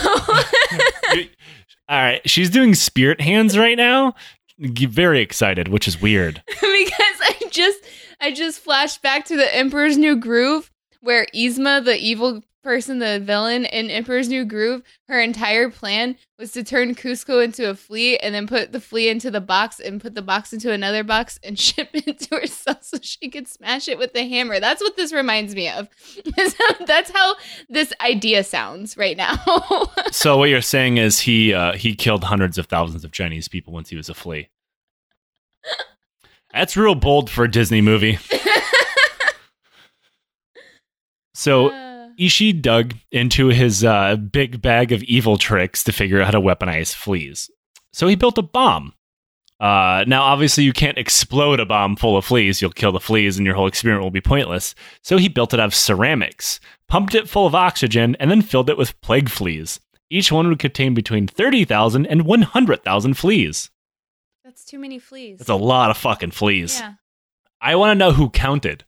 all right, she's doing spirit hands right now. Very excited, which is weird.
because I just I just flashed back to the Emperor's New Groove where Yzma, the evil person, the villain in Emperor's New Groove, her entire plan was to turn Cusco into a flea and then put the flea into the box and put the box into another box and ship it to herself so she could smash it with the hammer. That's what this reminds me of. That's how this idea sounds right now.
so what you're saying is he uh, he killed hundreds of thousands of Chinese people once he was a flea. That's real bold for a Disney movie. So uh. Ishii dug into his uh, big bag of evil tricks to figure out how to weaponize fleas. So he built a bomb. Uh, now, obviously, you can't explode a bomb full of fleas. You'll kill the fleas and your whole experiment will be pointless. So he built it out of ceramics, pumped it full of oxygen, and then filled it with plague fleas. Each one would contain between 30,000 and 100,000 fleas.
That's too many fleas.
That's a lot of fucking fleas.
Yeah.
I want to know who counted.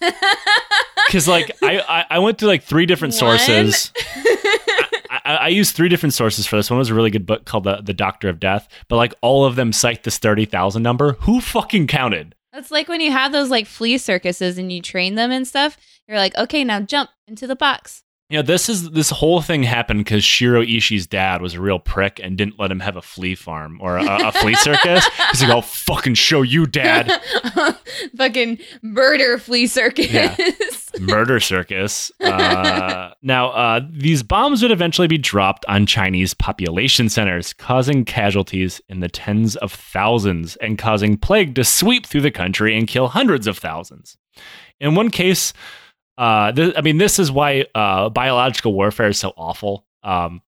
because like I, I, I went to like three different sources. I, I, I, used three different sources for this. One was a really good book called the the Doctor of Death, but like all of them cite this thirty thousand number. Who fucking counted?
That's like when you have those like flea circuses and you train them and stuff. You're like, okay, now jump into the box.
Yeah, this is this whole thing happened because Shiro Ishii's dad was a real prick and didn't let him have a flea farm or a, a flea circus. He's like, "I'll fucking show you, dad."
fucking murder flea circus. Yeah.
Murder circus. Uh, now, uh, these bombs would eventually be dropped on Chinese population centers, causing casualties in the tens of thousands and causing plague to sweep through the country and kill hundreds of thousands. In one case uh, th- I mean, this is why uh, biological warfare is so awful. Um,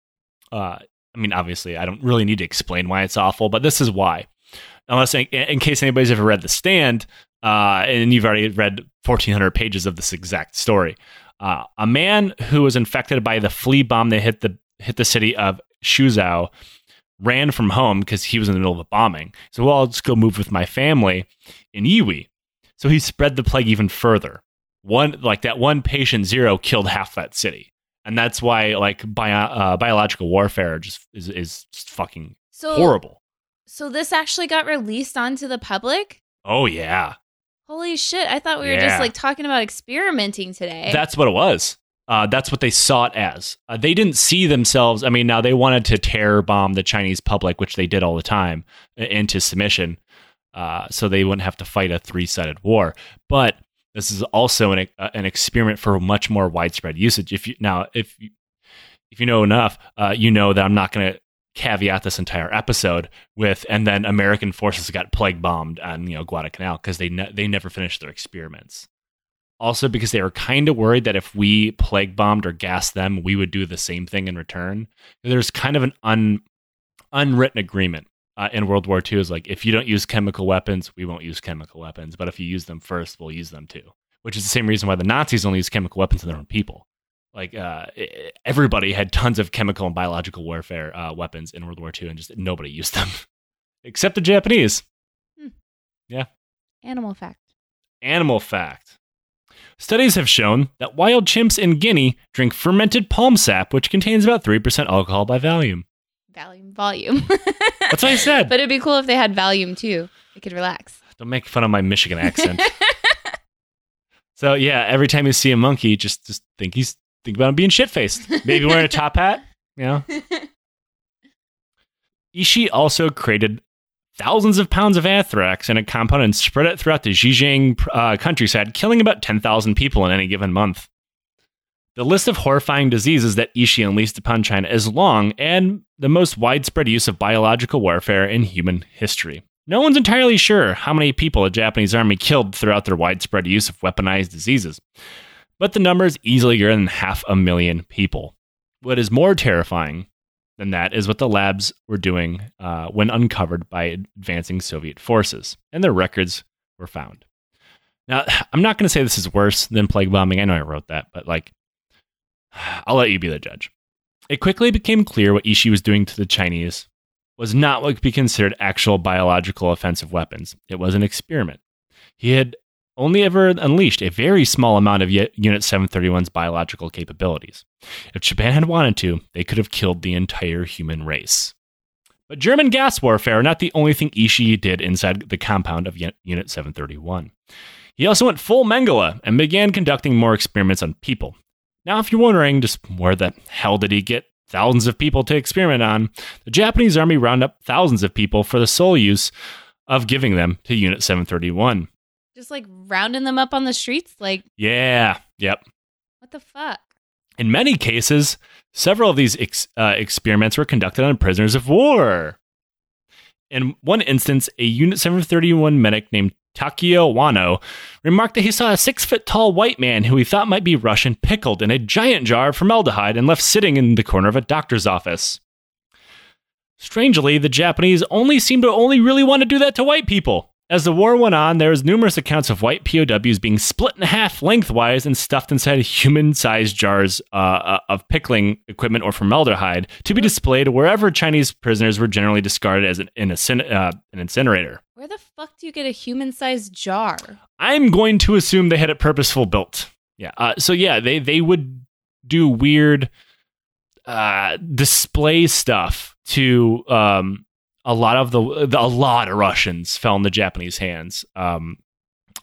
uh, I mean, obviously, I don't really need to explain why it's awful, but this is why. Unless, in, in case anybody's ever read The Stand, uh, and you've already read 1,400 pages of this exact story, uh, a man who was infected by the flea bomb that hit the hit the city of Shuzhou ran from home because he was in the middle of a bombing. So, well, I'll just go move with my family in Yiwu. So he spread the plague even further one like that one patient zero killed half that city. And that's why like bio, uh, biological warfare just is, is just fucking so, horrible.
So this actually got released onto the public?
Oh yeah.
Holy shit i thought we were just like talking about experimenting today.
That's what it was. Uh, that's what they saw it as. Uh, they didn't see themselves. I mean, now they wanted to terror bomb the Chinese public, which they did all the time, into submission, uh, so they wouldn't have to fight a three sided war. But this is also an uh, an experiment for much more widespread usage. If you now if you, if you know enough, uh, you know that I'm not going to caveat this entire episode with and then American forces got plague bombed on you know Guadalcanal because they ne- they never finished their experiments. Also, because they were kind of worried that if we plague bombed or gassed them, we would do the same thing in return. There's kind of an un, unwritten agreement uh, in World War II is like if you don't use chemical weapons, we won't use chemical weapons. But if you use them first, we'll use them too. Which is the same reason why the Nazis only use chemical weapons on their own people. Like uh, everybody had tons of chemical and biological warfare uh, weapons in World War II, and just nobody used them except the Japanese. Hmm. Yeah.
Animal fact.
Animal fact. Studies have shown that wild chimps in Guinea drink fermented palm sap, which contains about 3% alcohol by volume.
Volume, volume.
That's what I said.
But it'd be cool if they had volume too. They could relax.
Don't make fun of my Michigan accent. so yeah, every time you see a monkey, just just think he's think about him being shit faced. Maybe wearing a top hat. You know. Ishii also created thousands of pounds of anthrax in a compound and spread it throughout the Zhejiang uh, countryside, killing about 10,000 people in any given month. The list of horrifying diseases that Ishii unleashed upon China is long and the most widespread use of biological warfare in human history. No one's entirely sure how many people the Japanese army killed throughout their widespread use of weaponized diseases, but the number is easily greater than half a million people. What is more terrifying than that is what the labs were doing uh, when uncovered by advancing Soviet forces, and their records were found. Now, I'm not going to say this is worse than plague bombing. I know I wrote that, but like, I'll let you be the judge. It quickly became clear what Ishii was doing to the Chinese was not what could be considered actual biological offensive weapons. It was an experiment. He had only ever unleashed a very small amount of Unit 731's biological capabilities. If Japan had wanted to, they could have killed the entire human race. But German gas warfare not the only thing Ishii did inside the compound of Unit 731. He also went full Mengele and began conducting more experiments on people. Now, if you're wondering just where the hell did he get thousands of people to experiment on, the Japanese army rounded up thousands of people for the sole use of giving them to Unit 731.
Just like rounding them up on the streets? Like,
yeah, yep.
What the fuck?
In many cases, several of these ex- uh, experiments were conducted on prisoners of war. In one instance, a Unit 731 medic named Takio Wano, remarked that he saw a six foot tall white man who he thought might be Russian pickled in a giant jar of formaldehyde and left sitting in the corner of a doctor's office. Strangely, the Japanese only seemed to only really want to do that to white people. As the war went on, there was numerous accounts of white POWs being split in half lengthwise and stuffed inside human-sized jars uh, uh, of pickling equipment or formaldehyde to be displayed wherever Chinese prisoners were generally discarded as an, uh, an incinerator.
Where the fuck do you get a human-sized jar?
I'm going to assume they had it purposeful built. Yeah. Uh, so yeah, they they would do weird uh, display stuff to um, a lot of the, the, a lot of Russians fell in the Japanese hands. Um,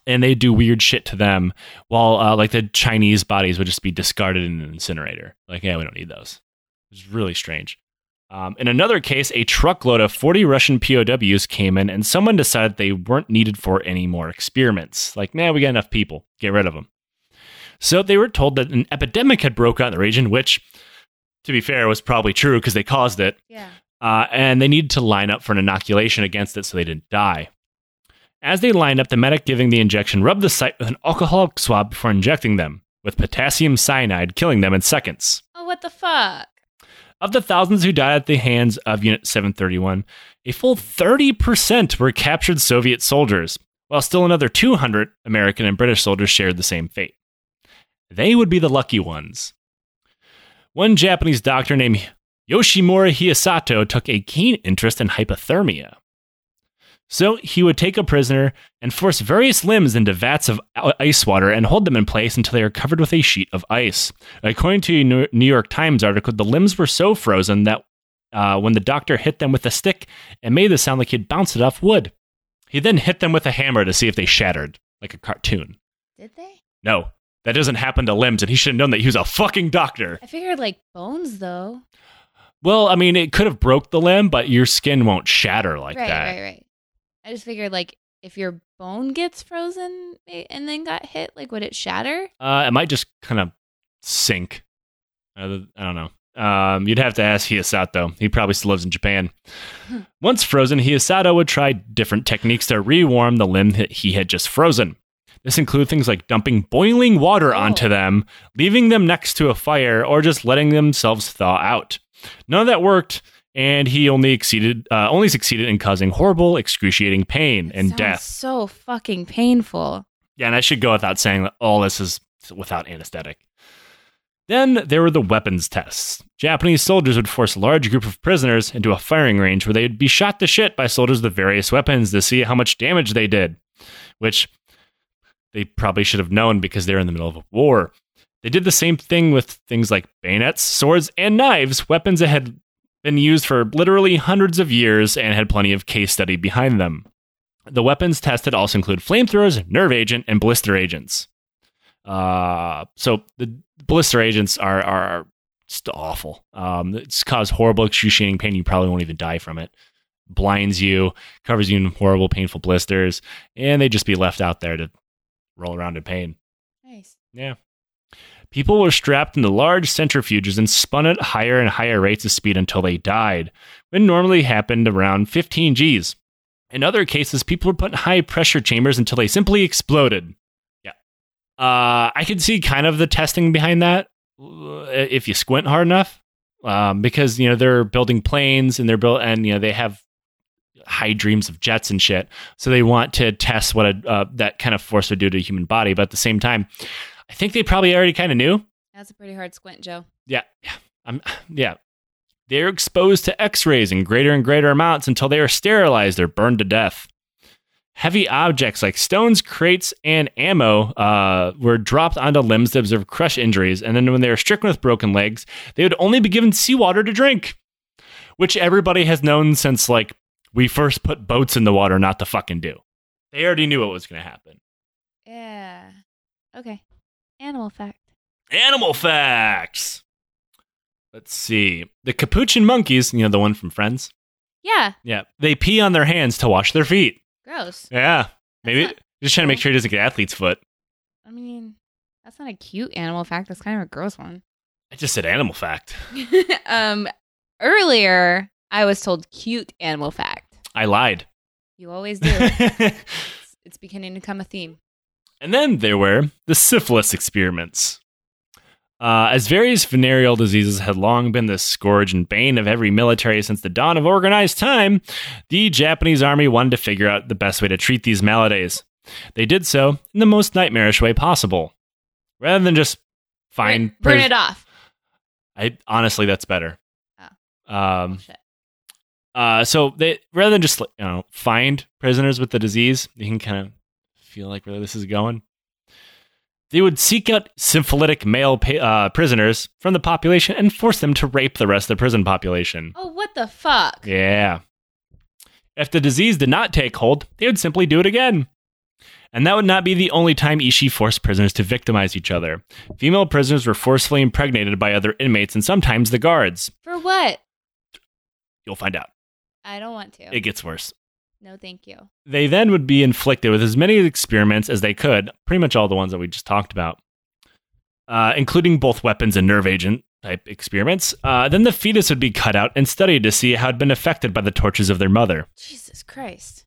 and they do weird shit to them while uh, like the Chinese bodies would just be discarded in an incinerator. Like, yeah, we don't need those. It's really strange. Um, in another case, a truckload of 40 Russian POWs came in, and someone decided they weren't needed for any more experiments. Like, man, we got enough people. Get rid of them. So they were told that an epidemic had broke out in the region, which, to be fair, was probably true because they caused it.
Yeah
uh, and they needed to line up for an inoculation against it so they didn't die. As they lined up, the medic giving the injection rubbed the site with an alcoholic swab before injecting them with potassium cyanide, killing them in seconds.
Oh, what the fuck?
Of the thousands who died at the hands of Unit 731, a full 30% were captured Soviet soldiers, while still another 200 American and British soldiers shared the same fate. They would be the lucky ones. One Japanese doctor named Yoshimura Hiyasato took a keen interest in hypothermia. So he would take a prisoner and force various limbs into vats of ice water and hold them in place until they are covered with a sheet of ice. According to a New York Times article, the limbs were so frozen that uh, when the doctor hit them with a stick, it made the sound like he'd bounced it off wood. He then hit them with a hammer to see if they shattered, like a cartoon.
Did they?
No, that doesn't happen to limbs, and he should have known that he was a fucking doctor.
I figured like bones, though.
Well, I mean, it could have broke the limb, but your skin won't shatter like
right,
that.
Right, right, right. I just figured like if your bone gets frozen and then got hit, like would it shatter?
Uh, it might just kind of sink. I don't know. Um, you'd have to ask Hiyasato. He probably still lives in Japan. Once frozen, Hiyasato would try different techniques to rewarm the limb that he had just frozen. This includes things like dumping boiling water oh. onto them, leaving them next to a fire, or just letting themselves thaw out. None of that worked, and he only exceeded uh, only succeeded in causing horrible, excruciating pain and death.
So fucking painful.
Yeah, and I should go without saying that all this is without anesthetic. Then there were the weapons tests. Japanese soldiers would force a large group of prisoners into a firing range where they would be shot to shit by soldiers with various weapons to see how much damage they did, which they probably should have known because they're in the middle of a war. They did the same thing with things like bayonets, swords, and knives, weapons that had been used for literally hundreds of years and had plenty of case study behind them. The weapons tested also include flamethrowers, nerve agent, and blister agents. Uh, so the blister agents are are just awful. Um, it's caused horrible excruciating pain. You probably won't even die from it. blinds you, covers you in horrible, painful blisters, and they'd just be left out there to roll around in pain.
Nice.
Yeah. People were strapped into large centrifuges and spun at higher and higher rates of speed until they died, when normally happened around 15 Gs. In other cases, people were put in high pressure chambers until they simply exploded. Yeah. Uh, I could see kind of the testing behind that uh, if you squint hard enough. Um, because you know they're building planes and they're built and you know they have high dreams of jets and shit. So they want to test what a, uh, that kind of force would do to a human body. But at the same time, I think they probably already kind of knew.
That's a pretty hard squint, Joe.
Yeah, yeah, I'm, yeah. They're exposed to X-rays in greater and greater amounts until they are sterilized or burned to death. Heavy objects like stones, crates, and ammo uh, were dropped onto limbs to observe crush injuries, and then when they were stricken with broken legs, they would only be given seawater to drink, which everybody has known since like we first put boats in the water not to fucking do. They already knew what was going to happen.
Yeah. Okay. Animal fact.
Animal facts. Let's see. The capuchin monkeys, you know, the one from Friends.
Yeah.
Yeah. They pee on their hands to wash their feet.
Gross.
Yeah. Maybe
not
just trying to make sure he doesn't get athlete's foot.
I mean, that's not a cute animal fact. That's kind of a gross one.
I just said animal fact.
um, earlier I was told cute animal fact.
I lied.
You always do. it's, it's beginning to come a theme.
And then there were the syphilis experiments. Uh, as various venereal diseases had long been the scourge and bane of every military since the dawn of organized time, the Japanese army wanted to figure out the best way to treat these maladies. They did so in the most nightmarish way possible. Rather than just find
burn, burn it off.
I honestly that's better. Um,
Shit.
uh, so they rather than just you know find prisoners with the disease, you can kind of feel like where this is going. They would seek out syphilitic male pa- uh, prisoners from the population and force them to rape the rest of the prison population.
Oh, what the fuck?
Yeah. If the disease did not take hold, they would simply do it again. And that would not be the only time Ishii forced prisoners to victimize each other. Female prisoners were forcefully impregnated by other inmates and sometimes the guards.
For what?
You'll find out.
I don't want to.
It gets worse.
No, thank you.
They then would be inflicted with as many experiments as they could, pretty much all the ones that we just talked about, uh, including both weapons and nerve agent type experiments. Uh, then the fetus would be cut out and studied to see how it had been affected by the tortures of their mother.
Jesus Christ.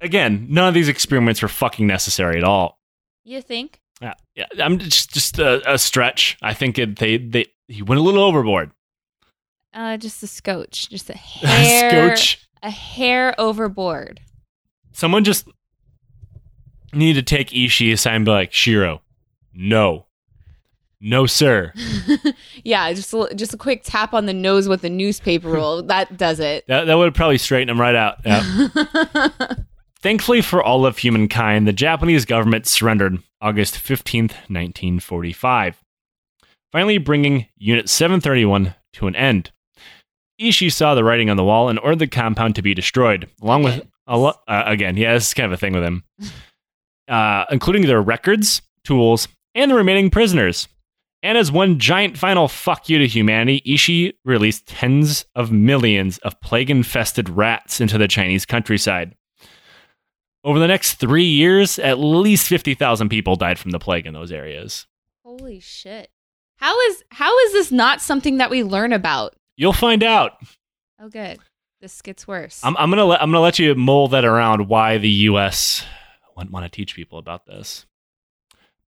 Again, none of these experiments were fucking necessary at all.
You think?
Yeah, yeah I'm just just a, a stretch. I think it, they they he went a little overboard.
Uh, just a scotch. Just a hair.
Scotch.
A hair overboard.
Someone just need to take Ishii aside and be like, Shiro, no, no, sir.
yeah, just a, just a quick tap on the nose with a newspaper roll. that does it.
That that would probably straighten him right out. Yeah. Thankfully for all of humankind, the Japanese government surrendered August 15th, 1945, finally bringing Unit 731 to an end. Ishii saw the writing on the wall and ordered the compound to be destroyed, along with a uh, again, yeah, this is kind of a thing with him, uh, including their records, tools, and the remaining prisoners. And as one giant final fuck you to humanity, Ishii released tens of millions of plague infested rats into the Chinese countryside. Over the next three years, at least 50,000 people died from the plague in those areas.
Holy shit. How is how is this not something that we learn about?
You'll find out.
Oh good. This gets worse.
I'm, I'm gonna let I'm gonna let you mull that around why the U.S. wouldn't want to teach people about this.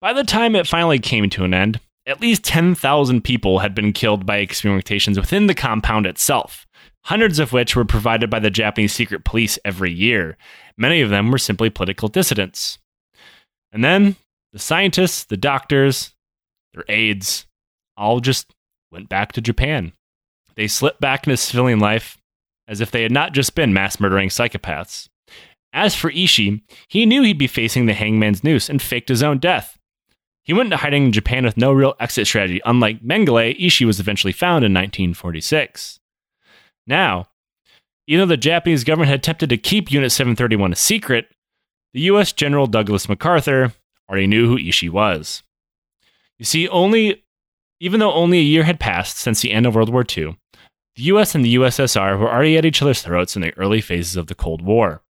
By the time it finally came to an end, at least 10,000 people had been killed by experimentations within the compound itself, hundreds of which were provided by the Japanese secret police every year. Many of them were simply political dissidents. And then the scientists, the doctors, their aides, all just went back to Japan. They slipped back into civilian life as if they had not just been mass murdering psychopaths. As for Ishii, he knew he'd be facing the hangman's noose and faked his own death. He went into hiding in Japan with no real exit strategy. Unlike Mengele, Ishii was eventually found in 1946. Now, even though the Japanese government had attempted to keep Unit 731 a secret, the U.S. General Douglas MacArthur already knew who Ishii was. You see, only even though only a year had passed since the end of World War II, The US and the USSR were already at each other's throats in the early phases of the Cold War.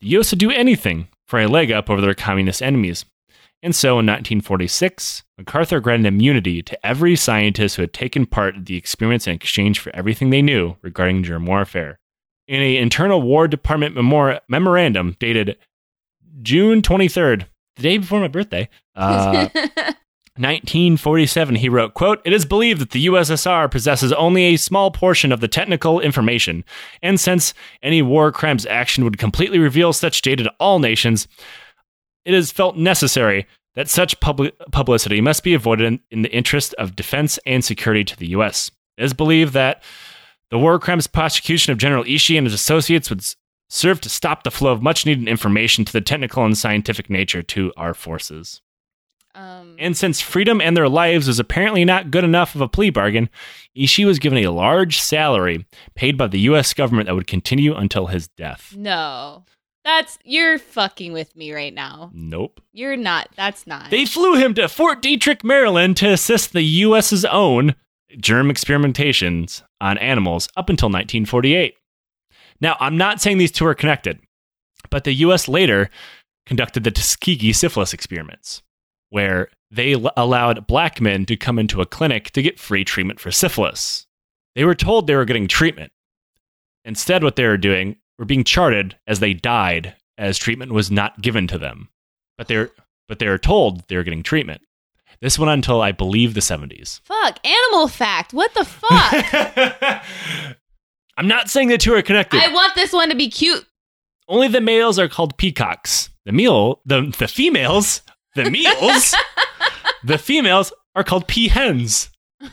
The US would do anything for a leg up over their communist enemies. And so in 1946, MacArthur granted immunity to every scientist who had taken part in the experiments in exchange for everything they knew regarding germ warfare. In a internal War Department memor- memorandum dated June 23rd, the day before my birthday, uh, 1947, he wrote, quote, It is believed that the USSR possesses only a small portion of the technical information, and since any war crimes action would completely reveal such data to all nations, it is felt necessary that such public publicity must be avoided in, in the interest of defense and security to the U.S. It is believed that the war crimes prosecution of General Ishii and his associates would serve to stop the flow of much needed information to the technical and scientific nature to our forces.
Um,
And since freedom and their lives was apparently not good enough of a plea bargain, Ishii was given a large salary paid by the U.S. government that would continue until his death.
no, that's you're fucking with me right now.
Nope.
You're not. That's not.
They flew him to Fort Detrick, Maryland to assist the U.S.'s own germ experimentations on animals up until 1948. Now, I'm not saying these two are connected, but the U.S. later conducted the Tuskegee syphilis experiments, where they l- allowed black men to come into a clinic to get free treatment for syphilis. They were told they were getting treatment. Instead, what they were doing were being charted as they died, as treatment was not given to them. But they're but they were told they were getting treatment. This went on until I believe the 70s.
Fuck. Animal fact. What the fuck?
I'm not saying the two are connected.
I want this one to be cute.
Only the males are called peacocks. The meal, the the females, the meals, the females are called peahens.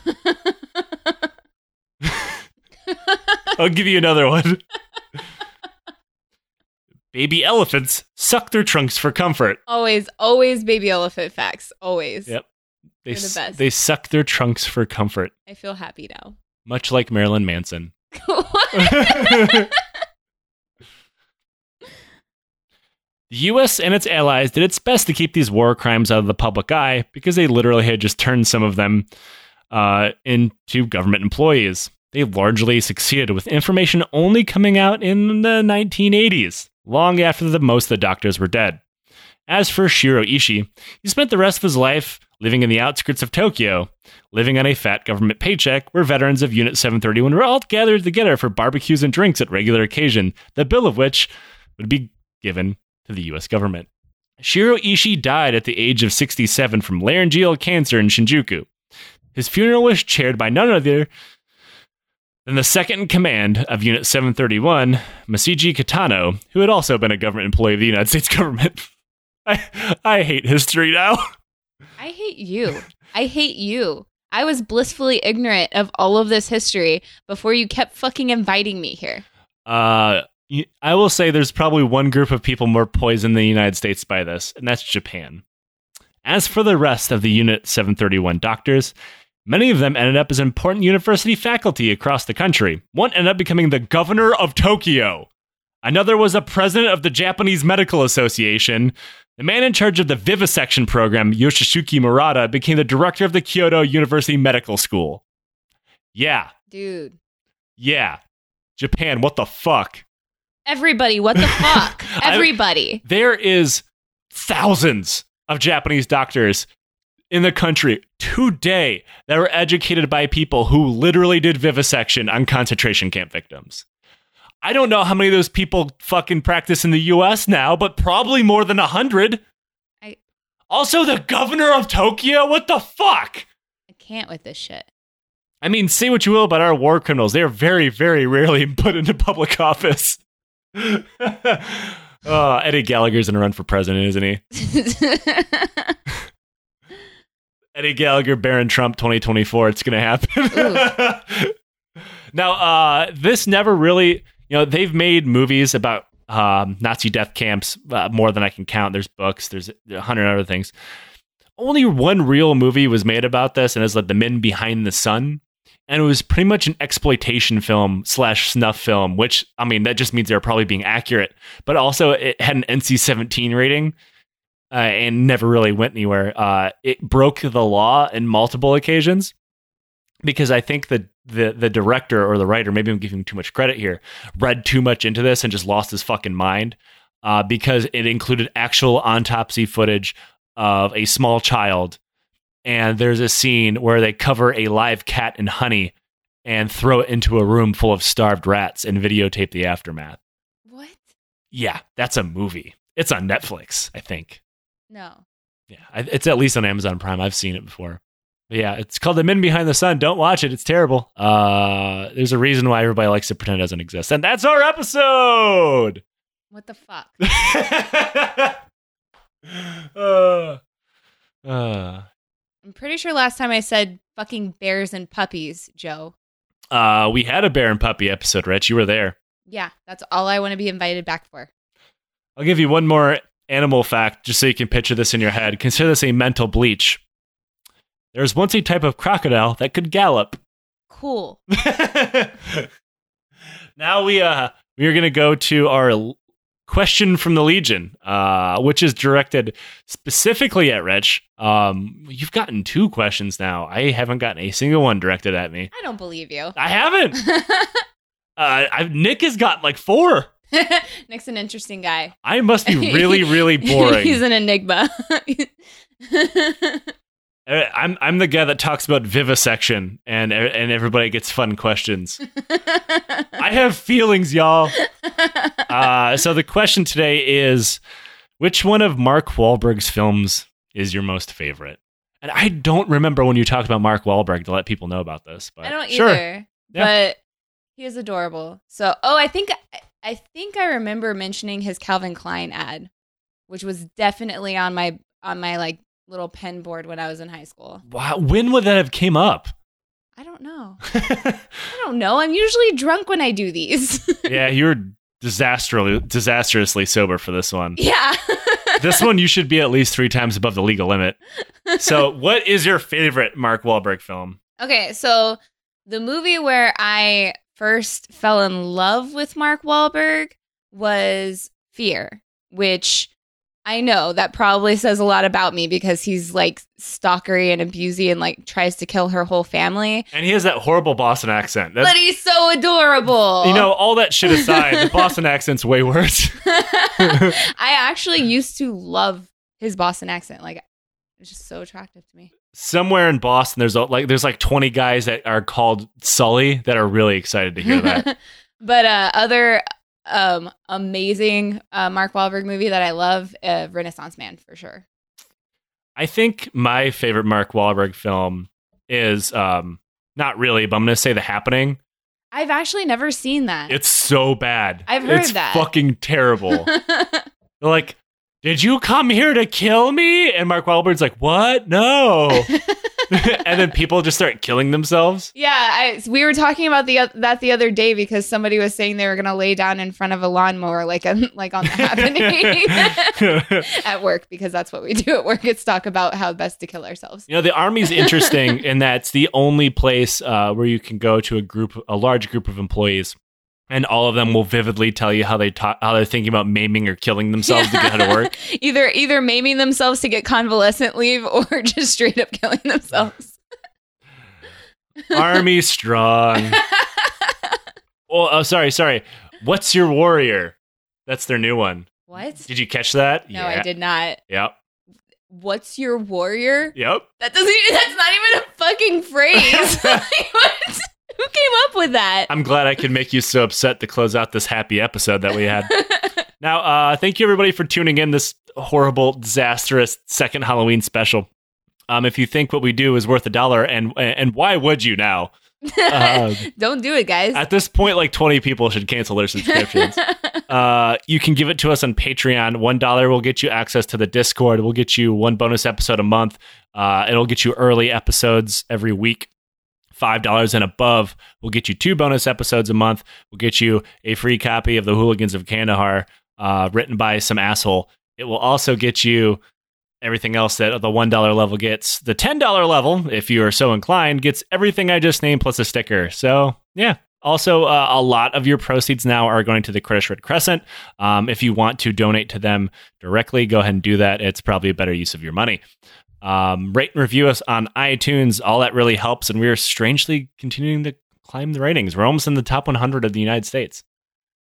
I'll give you another one. Baby elephants suck their trunks for comfort.
Always, always baby elephant facts. Always.
Yep. They,
They're the best.
they suck their trunks for comfort,
I feel happy now.
much like Marilyn Manson.
What?
The US and its allies did its best to keep these war crimes out of the public eye because they literally had just turned some of them uh, into government employees. They largely succeeded with information only coming out in the 1980s, long after the, most of the doctors were dead. As for Shiro Ishii, he spent the rest of his life living in the outskirts of Tokyo, living on a fat government paycheck where veterans of Unit 731 were all gathered together for barbecues and drinks at regular occasion, the bill of which would be given the US government. Shiro Ishii died at the age of 67 from laryngeal cancer in Shinjuku. His funeral was chaired by none other than the second in command of Unit 731, Masiji Kitano, who had also been a government employee of the United States government. I, I hate history now.
I hate you. I hate you. I was blissfully ignorant of all of this history before you kept fucking inviting me here.
Uh, I will say there's probably one group of people more poisoned than the United States by this, and that's Japan. As for the rest of the Unit 731 doctors, many of them ended up as important university faculty across the country. One ended up becoming the governor of Tokyo. Another was a president of the Japanese Medical Association. The man in charge of the vivisection program, Yoshisuke Murata, became the director of the Kyoto University Medical School. Yeah,
Dude.
yeah. Japan, what the fuck?
Everybody, what the fuck?
I-
Everybody.
there is thousands of Japanese doctors in the country today that were educated by people who literally did vivisection on concentration camp victims. I don't know how many of those people fucking practice in the US now, but probably more than a hundred.
I-
Also, the governor of Tokyo? What the fuck?
I can't with this shit.
I mean, say what you will about our war criminals. They are very, very rarely put into public office. Oh, Eddie Gallagher's gonna run for president, isn't he? Eddie Gallagher, Baron Trump 2024. It's going to happen. now, uh, this never really, you know, they've made movies about um, Nazi death camps uh, more than I can count. There's books, there's a hundred other things. Only one real movie was made about this, and it's like The Men Behind the Sun. And it was pretty much an exploitation film slash snuff film, which, I mean, that just means they're probably being accurate. But also, it had an NC 17 rating uh, and never really went anywhere. Uh, it broke the law in multiple occasions. because I think the the the director or the writer, maybe I'm giving too much credit here, read too much into this and just lost his fucking mind. Uh, because it included actual autopsy footage of a small child, and there's a scene where they cover a live cat in honey and throw it into a room full of starved rats and videotape the aftermath.
What?
Yeah, that's a movie. It's on Netflix, I think.
No.
Yeah, it's at least on Amazon Prime. I've seen it before. But yeah, it's called The Men Behind the Sun. Don't watch it. It's terrible. Uh, there's a reason why everybody likes to pretend it doesn't exist. And that's our episode.
What the fuck?
uh, uh,
I'm pretty sure last time I said fucking bears and puppies, Joe.
uh, we had a bear and puppy episode, Rich. You were there.
Yeah, that's all I want to be invited back for.
I'll give you one more animal fact just so you can picture this in your head. Consider this a mental bleach. There was once a type of crocodile that could gallop.
Cool.
now we uh we are going to go to our question from the legion uh which is directed specifically at Rich. Um you've gotten two questions now. I haven't gotten a single one directed at me.
I don't believe you.
I haven't. Uh I've, Nick has got like four.
Nick's an interesting guy.
I must be really really boring.
He's an enigma.
Uh, I'm I'm the guy that talks about vivisection and and everybody gets fun questions. I have feelings, y'all. Uh, so the question today is, which one of Mark Wahlberg's films is your most favorite? And I don't remember when you talked about Mark Wahlberg to let people know about this, but
I don't
sure.
either. But he is adorable. So, oh, I think I think I remember mentioning his Calvin Klein ad, which was definitely on my on my like little pen board when I was in high school.
Wow, when would that have came up?
I don't know. I don't know. I'm usually drunk when I do these.
yeah, you were disastrously disastrously sober for this one.
yeah.
this one you should be at least three times above the legal limit. So, what is your favorite Mark Wahlberg film?
Okay, so the movie where I first fell in love with Mark Wahlberg was Fear, which I know that probably says a lot about me because he's like stalkery and abusey and like tries to kill her whole family.
And he has that horrible Boston accent. That's,
But he's so adorable.
you know, all that shit aside, the Boston accent's way worse.
I actually used to love his Boston accent. Like it's just so attractive to me.
Somewhere in Boston, there's like there's like 20 guys that are called Sully that are really excited to hear that.
but uh, other um, amazing uh, Mark Wahlberg movie that I love, uh, Renaissance Man for sure.
I think my favorite Mark Wahlberg film is um not really, but I'm gonna say The Happening.
I've actually never seen that.
It's so bad.
I've heard
it's
that.
fucking terrible. They're like, did you come here to kill me? And Mark Wahlberg's like, what? No. and then people just start killing themselves.
yeah, I, we were talking about the that the other day because somebody was saying they were gonna lay down in front of a lawnmower, like a, like on the happening at work, because that's what we do at work. It's talk about how best to kill ourselves.
You know, the army's interesting in that it's the only place uh, where you can go to a group, a large group of employees, and all of them will vividly tell you how they ta- how they're thinking about maiming or killing themselves to get out of work.
either either maiming themselves to get convalescent leave or just straight up killing themselves.
Army strong. Oh, oh, sorry, sorry. What's your warrior? That's their new one.
What?
Did you catch that?
No, I did not.
Yep.
What's your warrior?
Yep.
That doesn't. That's not even a fucking phrase. Like, what? Who came up with that?
I'm glad I could make you so upset to close out this happy episode that we had. now, uh, thank you everybody for tuning in this horrible, disastrous second Halloween special. Um, if you think what we do is worth a dollar, and and why would you now? Uh,
Don't do it, guys.
at this point, like 20 people should cancel their subscriptions. uh, you can give it to us on Patreon. One dollar will get you access to the Discord. We'll get you one bonus episode a month. Uh, it'll get you early episodes every week. Five dollars and above will get you two bonus episodes a month. We'll get you a free copy of the Hooligans of Kandahar, uh, written by some asshole. It will also get you everything else that the one dollar level gets. The ten dollar level, if you are so inclined, gets everything I just named plus a sticker. So yeah. Also, uh, a lot of your proceeds now are going to the Curtis Red Crescent. Um, if you want to donate to them directly, go ahead and do that. It's probably a better use of your money. Um, rate and review us on iTunes. All that really helps, and we are strangely continuing to climb the ratings. We're almost in the top 100 of the United States,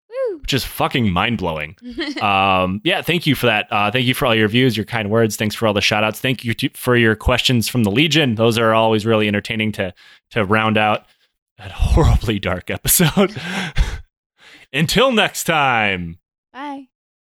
Woo.
which is fucking mind blowing. um, yeah, thank you for that. Uh, thank you for all your views, your kind words. Thanks for all the shout outs. Thank you to, for your questions from the Legion. Those are always really entertaining to to round out that horribly dark episode. Until next time.
Bye.